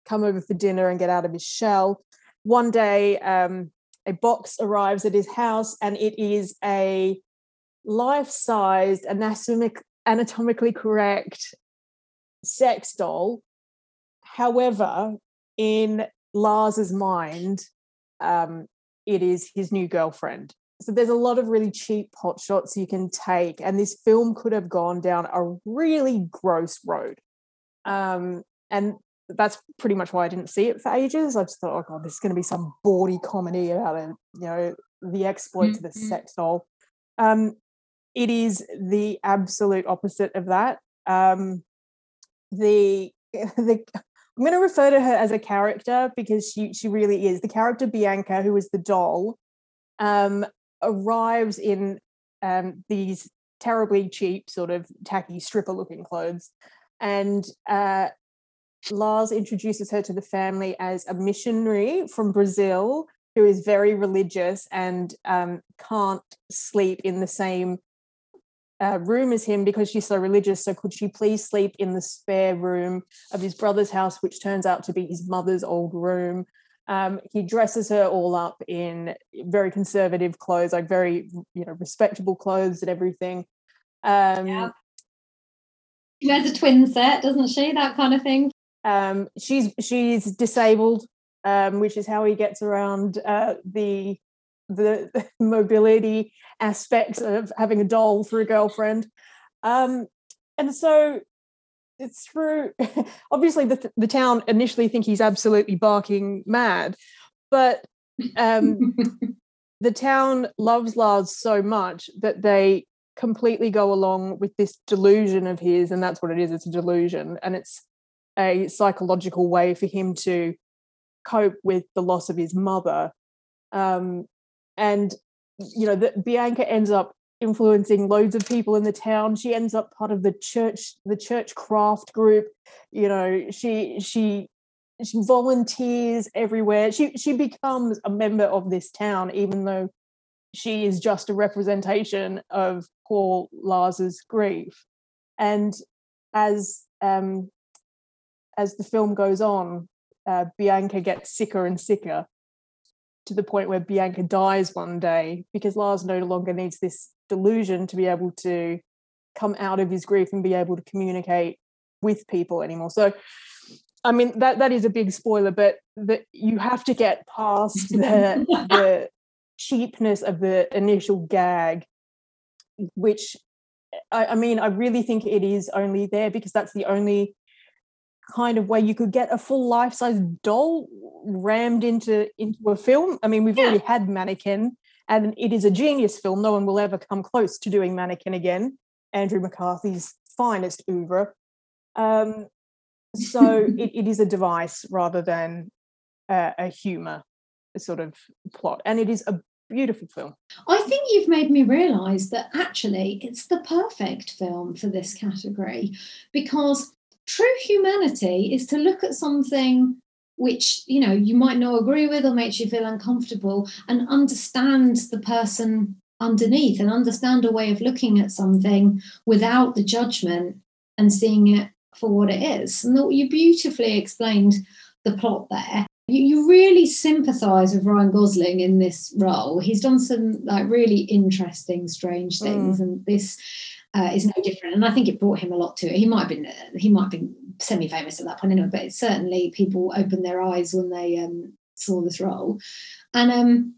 S2: come over for dinner and get out of his shell. One day, um, a box arrives at his house and it is a life-sized anatomic, anatomically correct sex doll however in lars's mind um, it is his new girlfriend so there's a lot of really cheap pot shots you can take and this film could have gone down a really gross road um, and that's pretty much why I didn't see it for ages. I just thought, oh god, this is going to be some bawdy comedy about it, you know, the exploits mm-hmm. of the sex doll. Um, it is the absolute opposite of that. Um, the the I'm going to refer to her as a character because she she really is the character Bianca, who is the doll, um, arrives in um, these terribly cheap, sort of tacky stripper looking clothes, and uh, Lars introduces her to the family as a missionary from Brazil who is very religious and um, can't sleep in the same uh, room as him because she's so religious. So, could she please sleep in the spare room of his brother's house, which turns out to be his mother's old room? Um, he dresses her all up in very conservative clothes, like very, you know, respectable clothes and everything. Um, yeah.
S1: She wears a twin set, doesn't she? That kind of thing.
S2: Um, she's she's disabled, um, which is how he gets around uh, the the mobility aspects of having a doll for a girlfriend. Um, and so it's through obviously the, the town initially think he's absolutely barking mad, but um, the town loves Lars so much that they completely go along with this delusion of his, and that's what it is. It's a delusion, and it's a psychological way for him to cope with the loss of his mother. Um, and you know, Bianca ends up influencing loads of people in the town. She ends up part of the church, the church craft group. You know, she she she volunteers everywhere. She she becomes a member of this town, even though she is just a representation of Paul Lars's grief. And as um, as the film goes on, uh, Bianca gets sicker and sicker to the point where Bianca dies one day because Lars no longer needs this delusion to be able to come out of his grief and be able to communicate with people anymore. So, I mean that that is a big spoiler, but that you have to get past the the cheapness of the initial gag, which I, I mean I really think it is only there because that's the only kind of way you could get a full life-size doll rammed into into a film. I mean, we've yeah. already had Mannequin, and it is a genius film. No one will ever come close to doing Mannequin again. Andrew McCarthy's finest oeuvre. Um, so it, it is a device rather than a, a humor sort of plot, and it is a beautiful film.
S1: I think you've made me realise that actually it's the perfect film for this category because true humanity is to look at something which you know you might not agree with or makes you feel uncomfortable and understand the person underneath and understand a way of looking at something without the judgment and seeing it for what it is and you beautifully explained the plot there you, you really sympathize with Ryan Gosling in this role. He's done some like really interesting, strange things, mm. and this uh, is no different. And I think it brought him a lot to it. He might have been he might have been semi-famous at that point anyway, but certainly people opened their eyes when they um, saw this role, and um,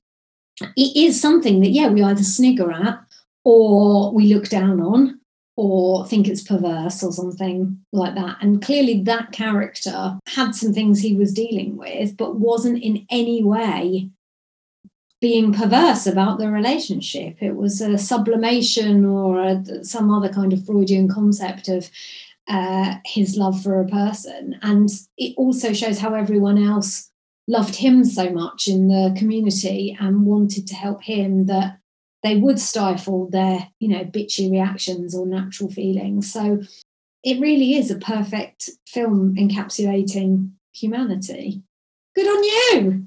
S1: it is something that yeah we either snigger at or we look down on or think it's perverse or something like that. And clearly, that character had some things he was dealing with, but wasn't in any way being perverse about the relationship. It was a sublimation or a, some other kind of Freudian concept of uh, his love for a person. And it also shows how everyone else loved him so much in the community and wanted to help him that they would stifle their, you know, bitchy reactions or natural feelings. So it really is a perfect film encapsulating humanity. Good on you.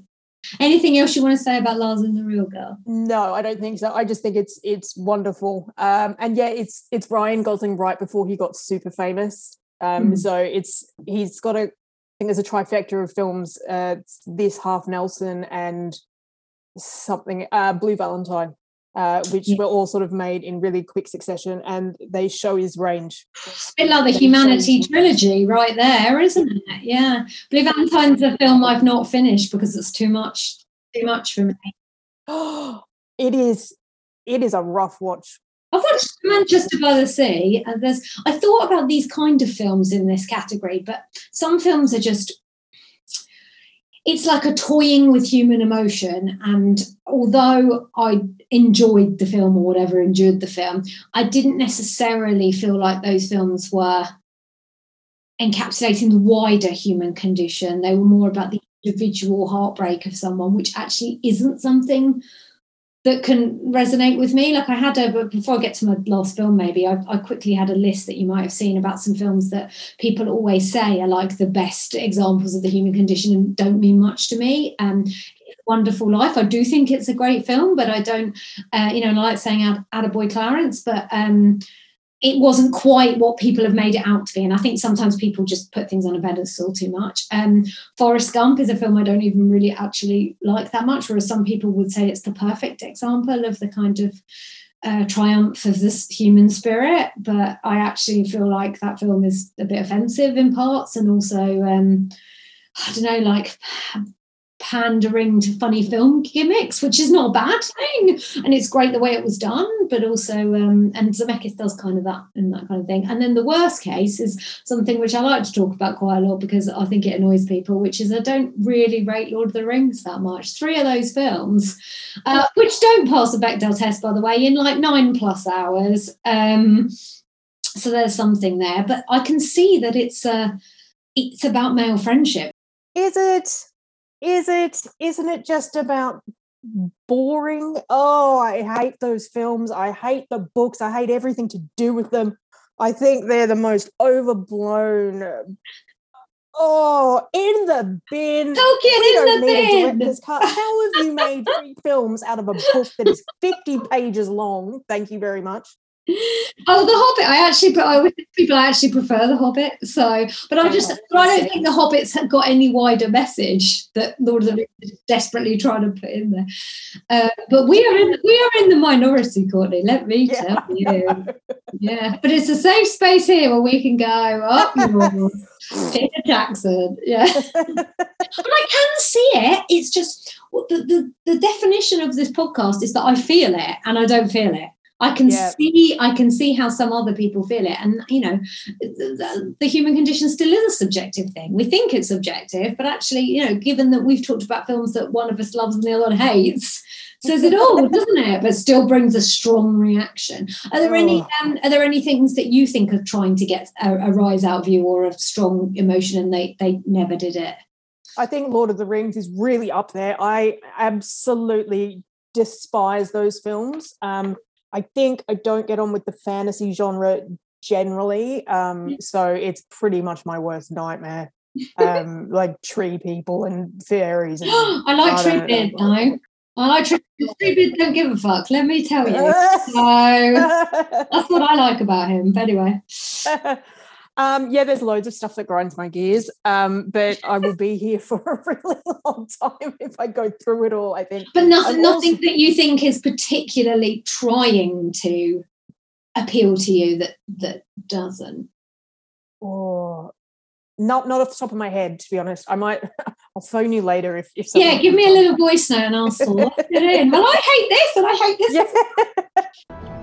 S1: Anything else you want to say about Lars and the Real Girl?
S2: No, I don't think so. I just think it's it's wonderful. Um, and yeah, it's it's Ryan Gosling right before he got super famous. Um, mm. So it's he's got a I think there's a trifecta of films. Uh, this Half Nelson and something uh, Blue Valentine uh, which were all sort of made in really quick succession, and they show his range.
S1: It's a bit like the Humanity trilogy, right there, isn't it? Yeah, Blue Valentine's a film I've not finished because it's too much, too much for me.
S2: Oh, it is, it is a rough watch.
S1: I've watched Manchester by the Sea, and there's. I thought about these kind of films in this category, but some films are just it's like a toying with human emotion. And although I enjoyed the film or whatever, endured the film, I didn't necessarily feel like those films were encapsulating the wider human condition. They were more about the individual heartbreak of someone, which actually isn't something that can resonate with me. Like I had a, but before I get to my last film, maybe I, I, quickly had a list that you might have seen about some films that people always say are like the best examples of the human condition and don't mean much to me. Um, Wonderful Life. I do think it's a great film, but I don't, uh, you know, I like saying Attaboy Clarence, but um, it wasn't quite what people have made it out to be. And I think sometimes people just put things on a pedestal too much. Um, Forrest Gump is a film I don't even really actually like that much, whereas some people would say it's the perfect example of the kind of uh, triumph of this human spirit. But I actually feel like that film is a bit offensive in parts and also. Um, I don't know, like pandering to funny film gimmicks, which is not a bad thing. And it's great the way it was done, but also, um, and Zemeckis does kind of that and that kind of thing. And then the worst case is something which I like to talk about quite a lot because I think it annoys people, which is I don't really rate Lord of the Rings that much. Three of those films, uh, which don't pass the Bechdel test, by the way, in like nine plus hours. Um, so there's something there, but I can see that it's a, uh, it's about male friendship.
S2: Is it? Is it isn't it just about boring? Oh i hate those films. I hate the books. I hate everything to do with them. I think they're the most overblown. Oh in the bin.
S1: Tolkien we don't
S2: need
S1: bin.
S2: a director's cut. How have you made three films out of a book that is 50 pages long? Thank you very much
S1: Oh, the Hobbit. I actually, but I people I actually prefer the Hobbit. So, but I just, but I don't think the Hobbits have got any wider message that Lord of the Rings is desperately trying to put in there. Uh, but we are in, we are in the minority, Courtney. Let me yeah. tell you. Yeah, but it's a safe space here where we can go up Peter Jackson. Yeah, but I can see it. It's just the, the the definition of this podcast is that I feel it and I don't feel it. I can yeah. see I can see how some other people feel it, and you know, the, the, human condition still is a subjective thing. We think it's subjective, but actually, you know, given that we've talked about films that one of us loves and the other hates, says it all, doesn't it? But still brings a strong reaction. Are there oh. any um, Are there any things that you think of trying to get a, a rise out of you or a strong emotion, and they they never did it?
S2: I think Lord of the Rings is really up there. I absolutely despise those films. Um, I think I don't get on with the fantasy genre generally, um, so it's pretty much my worst nightmare. Um, like tree people and fairies. And,
S1: I like
S2: I don't-
S1: though. I like Treebeard. Treebeard don't give a fuck. Let me tell you. So that's what I like about him. But anyway,
S2: um, yeah, there's loads of stuff that grinds my gears, um, but I will be here for a really long time if I go through it all. I think,
S1: but nothing, nothing
S2: also-
S1: that you think is particularly trying to appeal to you that that doesn't.
S2: Or not not off the top of my head, to be honest. I might. I'll phone you later if if.
S1: Yeah, give me a little voice note and I'll sort it in. Well, I hate this and I hate this.
S2: Yeah.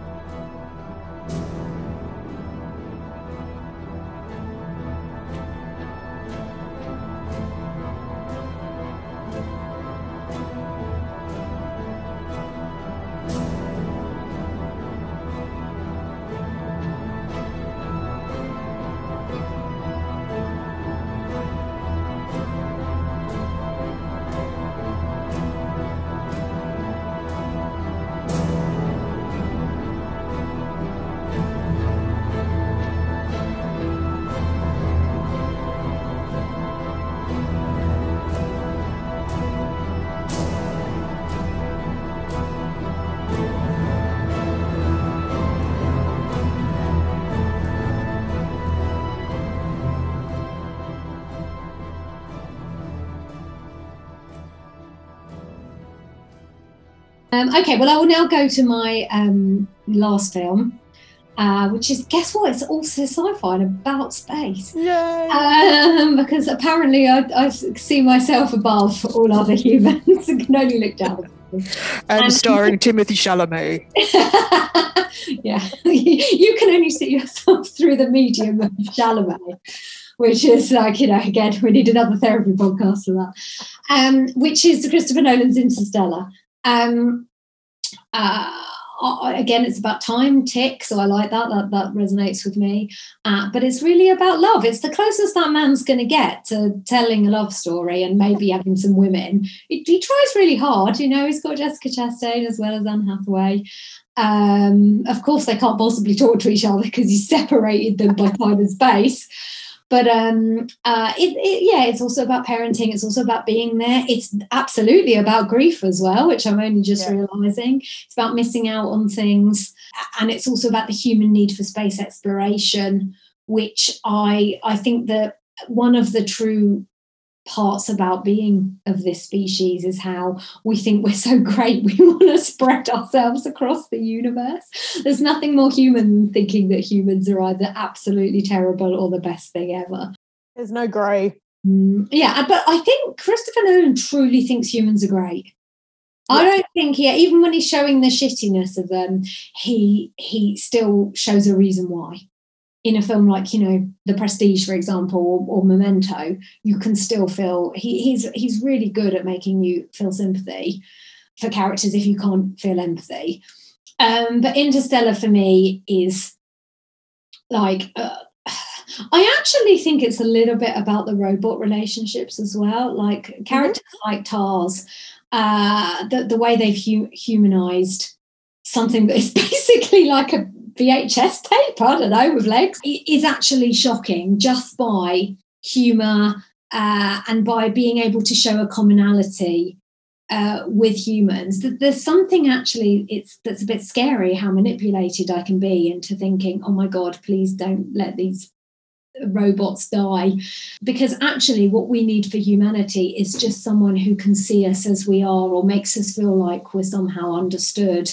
S1: Um, okay, well, I will now go to my um, last film, uh, which is guess what? It's also sci-fi and about space.
S2: Yay!
S1: Um, because apparently I, I see myself above all other humans and can only look down.
S2: and
S1: and-
S2: starring Timothée Chalamet.
S1: yeah, you can only see yourself through the medium of Chalamet, which is like you know again we need another therapy podcast for that. Um, which is Christopher Nolan's Interstellar. Um, uh, again, it's about time tick, so I like that. That that resonates with me. Uh, but it's really about love. It's the closest that man's going to get to telling a love story and maybe having some women. He, he tries really hard. You know, he's got Jessica Chastain as well as Anne Hathaway. Um, of course, they can't possibly talk to each other because he's separated them by time and space. But um, uh, it, it, yeah, it's also about parenting. It's also about being there. It's absolutely about grief as well, which I'm only just
S2: Yeah.
S1: realizing. It's about missing out on things, and it's also about the human need for space exploration, which I I think that one of the true parts about being of this species is how we think we're so great. We want to spread ourselves across the universe. There's nothing more human than thinking that humans are either absolutely terrible or the best thing ever.
S2: There's no grey.
S1: Mm, yeah but i think christopher nolan truly thinks humans are great. I don't think, yeah, even when he's showing the shittiness of them, he he still shows a reason why. In a film like, you know, The Prestige, for example, or, or Memento, you can still feel he, he's he's really good at making you feel sympathy for characters if you can't feel empathy. Um, but Interstellar for me is like uh, I actually think it's a little bit about the robot relationships as well. Like characters like Tars, uh, the, the way they've hu- humanized something that is basically like a VHS tape, I don't know, with legs, is actually shocking just by humor uh, and by being able to show a commonality uh, with humans. There's something actually it's that's a bit scary how manipulated I can be into thinking, oh my god, please don't let these robots die. Because actually what we need for humanity is just someone who can see us as we are or makes us feel like we're somehow understood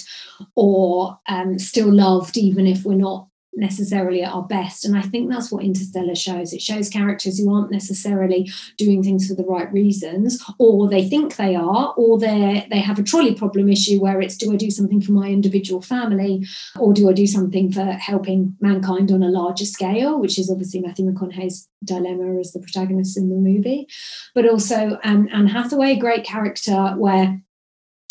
S1: or um, still loved even if we're not necessarily at our best. And i think that's what interstellar shows. It shows characters who aren't necessarily doing things for the right reasons or they think they are or they they have a trolley problem issue where it's do i do something for my individual family or do i do something for helping mankind on a larger scale which is obviously matthew mcconaughey's dilemma as the protagonist in the movie. But also um, anne hathaway great character where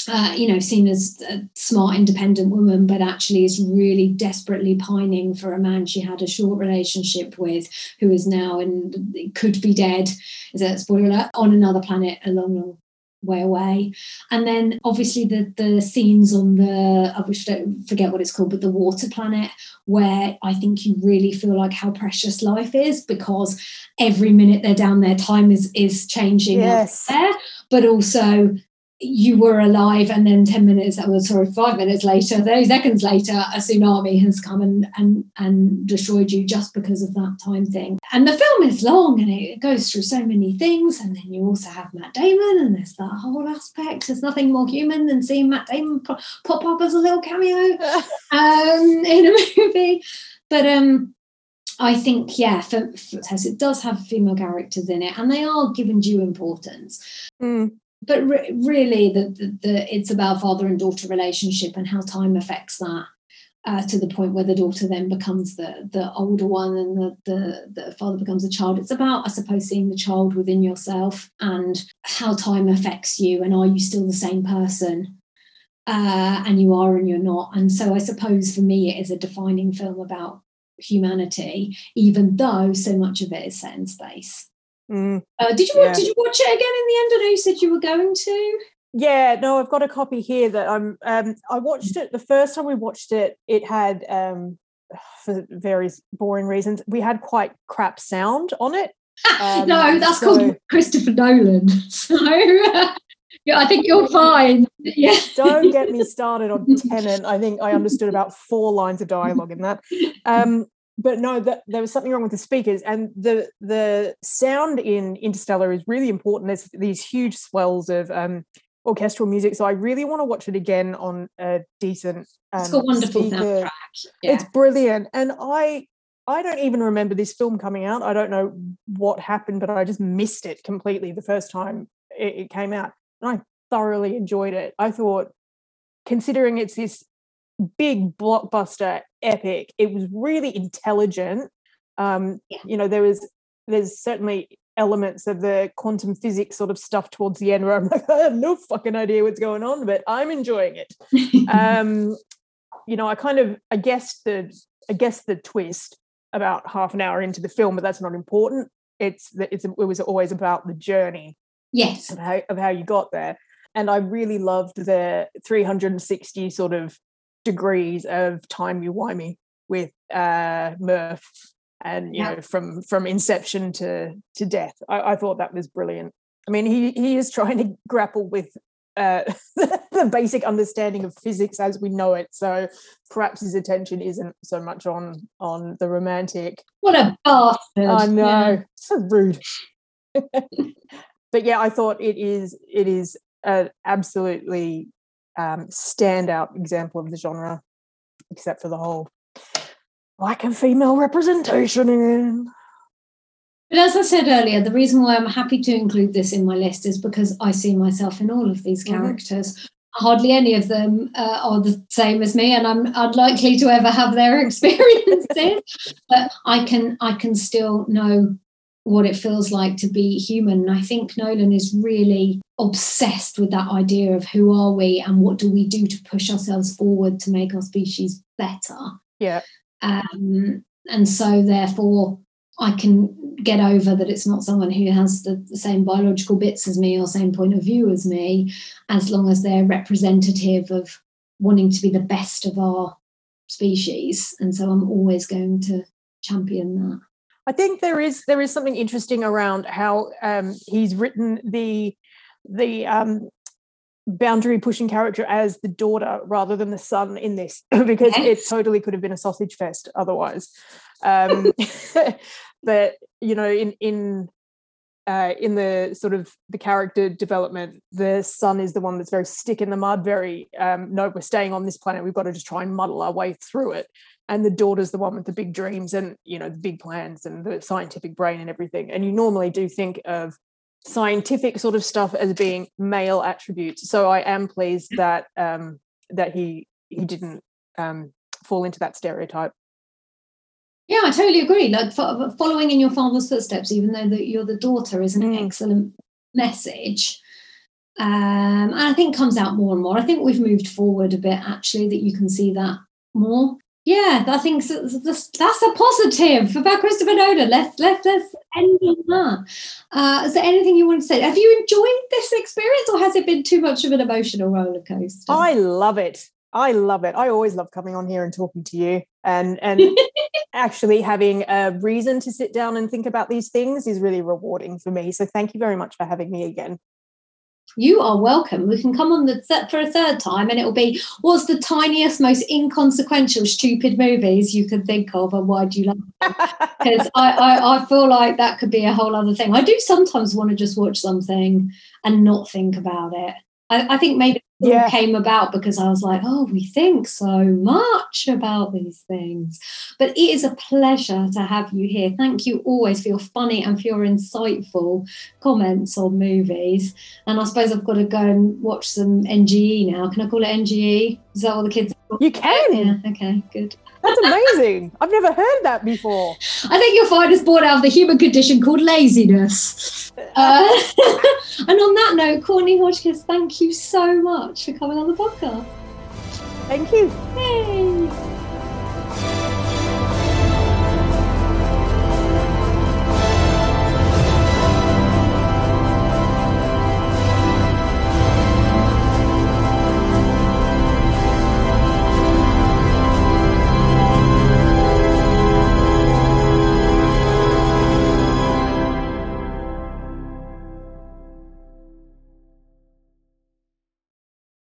S1: uh, you know, seen as a smart, independent woman, but actually is really desperately pining for a man she had a short relationship with, who is now and could be dead. Is a spoiler alert on another planet a long, long way away. And then obviously the the scenes on the I wish I don't forget what it's called, but the water planet, where I think you really feel like how precious life is because every minute they're down there, time is is changing
S2: Yes.
S1: there, but also you were alive and then 10 minutes oh sorry five minutes later 30 seconds later a tsunami has come and and and destroyed you just because of that time thing. And the film is long and it goes through so many things and then you also have matt damon and there's that whole aspect. There's nothing more human than seeing matt damon pop, up as a little cameo um in a movie. But um I think, yeah, for, for it does have female characters in it, and they are given due importance.
S2: Mm.
S1: But re- really the, the, the it's about father and daughter relationship and how time affects that uh, to the point where the daughter then becomes the the older one and the, the the father becomes a child. It's about i suppose seeing the child within yourself and how time affects you and are you still the same person uh, and you are and you're not. And so i suppose for me it is a defining film about humanity even though so much of it is set in space
S2: Mm.
S1: uh, did you
S2: Yeah.
S1: watch, did you watch it again in the end? I know you said you were going to.
S2: Yeah, no, I've got a copy here that I'm. Um, I watched it the first time we watched it. It had, um, for various boring reasons, we had quite crap sound on it. Um,
S1: no, that's
S2: so-
S1: called Christopher Nolan. So yeah, I think you're fine. Yeah.
S2: Don't get me started on Tenet. I think I understood about four lines of dialogue in that. Um, but no, that there was something wrong with the speakers, and the the sound in Interstellar is really important. There's these huge swells of um, orchestral music, so I really want to watch it again on a decent. Um,
S1: It's got wonderful
S2: speaker.
S1: soundtrack. Yeah.
S2: It's brilliant, and I I don't even remember this film coming out. I don't know what happened, but I just missed it completely the first time it, it came out, and I thoroughly enjoyed it. I thought, considering it's this big blockbuster epic, it was really intelligent. Um, You know, there was there's certainly elements of the quantum physics sort of stuff towards the end where I'm like, I have no fucking idea what's going on, but I'm enjoying it. Um you know i kind of i guess the i guess the twist about half an hour into the film but that's not important. It's that it's it was always about the journey
S1: yes.
S2: of how, of how you got there. And i really loved the 360 sort of degrees of time you wimey with uh murph and you
S1: Yeah.
S2: know from from inception to to death I, I thought that was brilliant i mean he he is trying to grapple with uh, the basic understanding of physics as we know it. So perhaps his attention isn't so much on on the romantic.
S1: What a bastard.
S2: I know,
S1: Yeah.
S2: so rude. but yeah, I thought it is it is an absolutely um, standout example of the genre, except for the whole lack of female representation in.
S1: But as I said earlier, the reason why I'm happy to include this in my list is because I see myself in all of these
S2: Mhm.
S1: characters. Hardly any of them uh, are the same as me, and I'm unlikely to ever have their experiences. but I can, I can still know what it feels like to be human. And I think Nolan is really obsessed with that idea of who are we and what do we do to push ourselves forward to make our species better.
S2: Yeah.
S1: Um, and so, therefore, I can get over that it's not someone who has the, the same biological bits as me or same point of view as me, as long as they're representative of wanting to be the best of our species. And so I'm always going to champion that.
S2: I think there is there is something interesting around how um, he's written the the um, boundary pushing character as the daughter rather than the son in this because it totally could have been a sausage fest otherwise. Um, but you know, in in uh, in the sort of the character development, the son is the one that's very stick in the mud, very um, no, we're staying on this planet. We've got to just try and muddle our way through it. And the daughter's the one with the big dreams and you know the big plans and the scientific brain and everything. And you normally do think of scientific sort of stuff as being male attributes. So I am pleased that um, that he he didn't um, fall into that stereotype.
S1: Yeah, I totally agree. Like fo- following in your father's footsteps, even though that you're the daughter, is an
S2: Mm.
S1: excellent message. Um, and I think comes out more and more. I think we've moved forward a bit actually, that you can see that more. Yeah, I think so- so that's, that's a positive about Christopher Nolan. Let's let's let's end on that. Uh, is there anything you want to say? Have you enjoyed this experience, or has it been too much of an emotional roller coaster?
S2: I love it. I love it. I always love coming on here and talking to you and and actually having a reason to sit down and think about these things is really rewarding for me. So thank you very much for having me again.
S1: You are welcome. We can come on the th- for a third time, and it will be what's the tiniest, most inconsequential, stupid movies you can think of, and why do you like them? Because I, I, I feel like that could be a whole other thing. I do sometimes want to just watch something and not think about it. I, I think maybe all
S2: Yeah.
S1: came about because I was like, oh, we think so much about these things. But it is a pleasure to have you here. Thank you always for your funny and for your insightful comments on movies. And I suppose I've got to go and watch some NGE now. Can I call it NGE? Is that what the kids?
S2: You can.
S1: Yeah. Okay. Good.
S2: That's amazing. I've never heard that before.
S1: I think you'll find us born out of the human condition called laziness. Uh, and on that note, Courtney Hodgkiss, thank you so much for coming on the podcast.
S2: Thank you.
S1: Yay.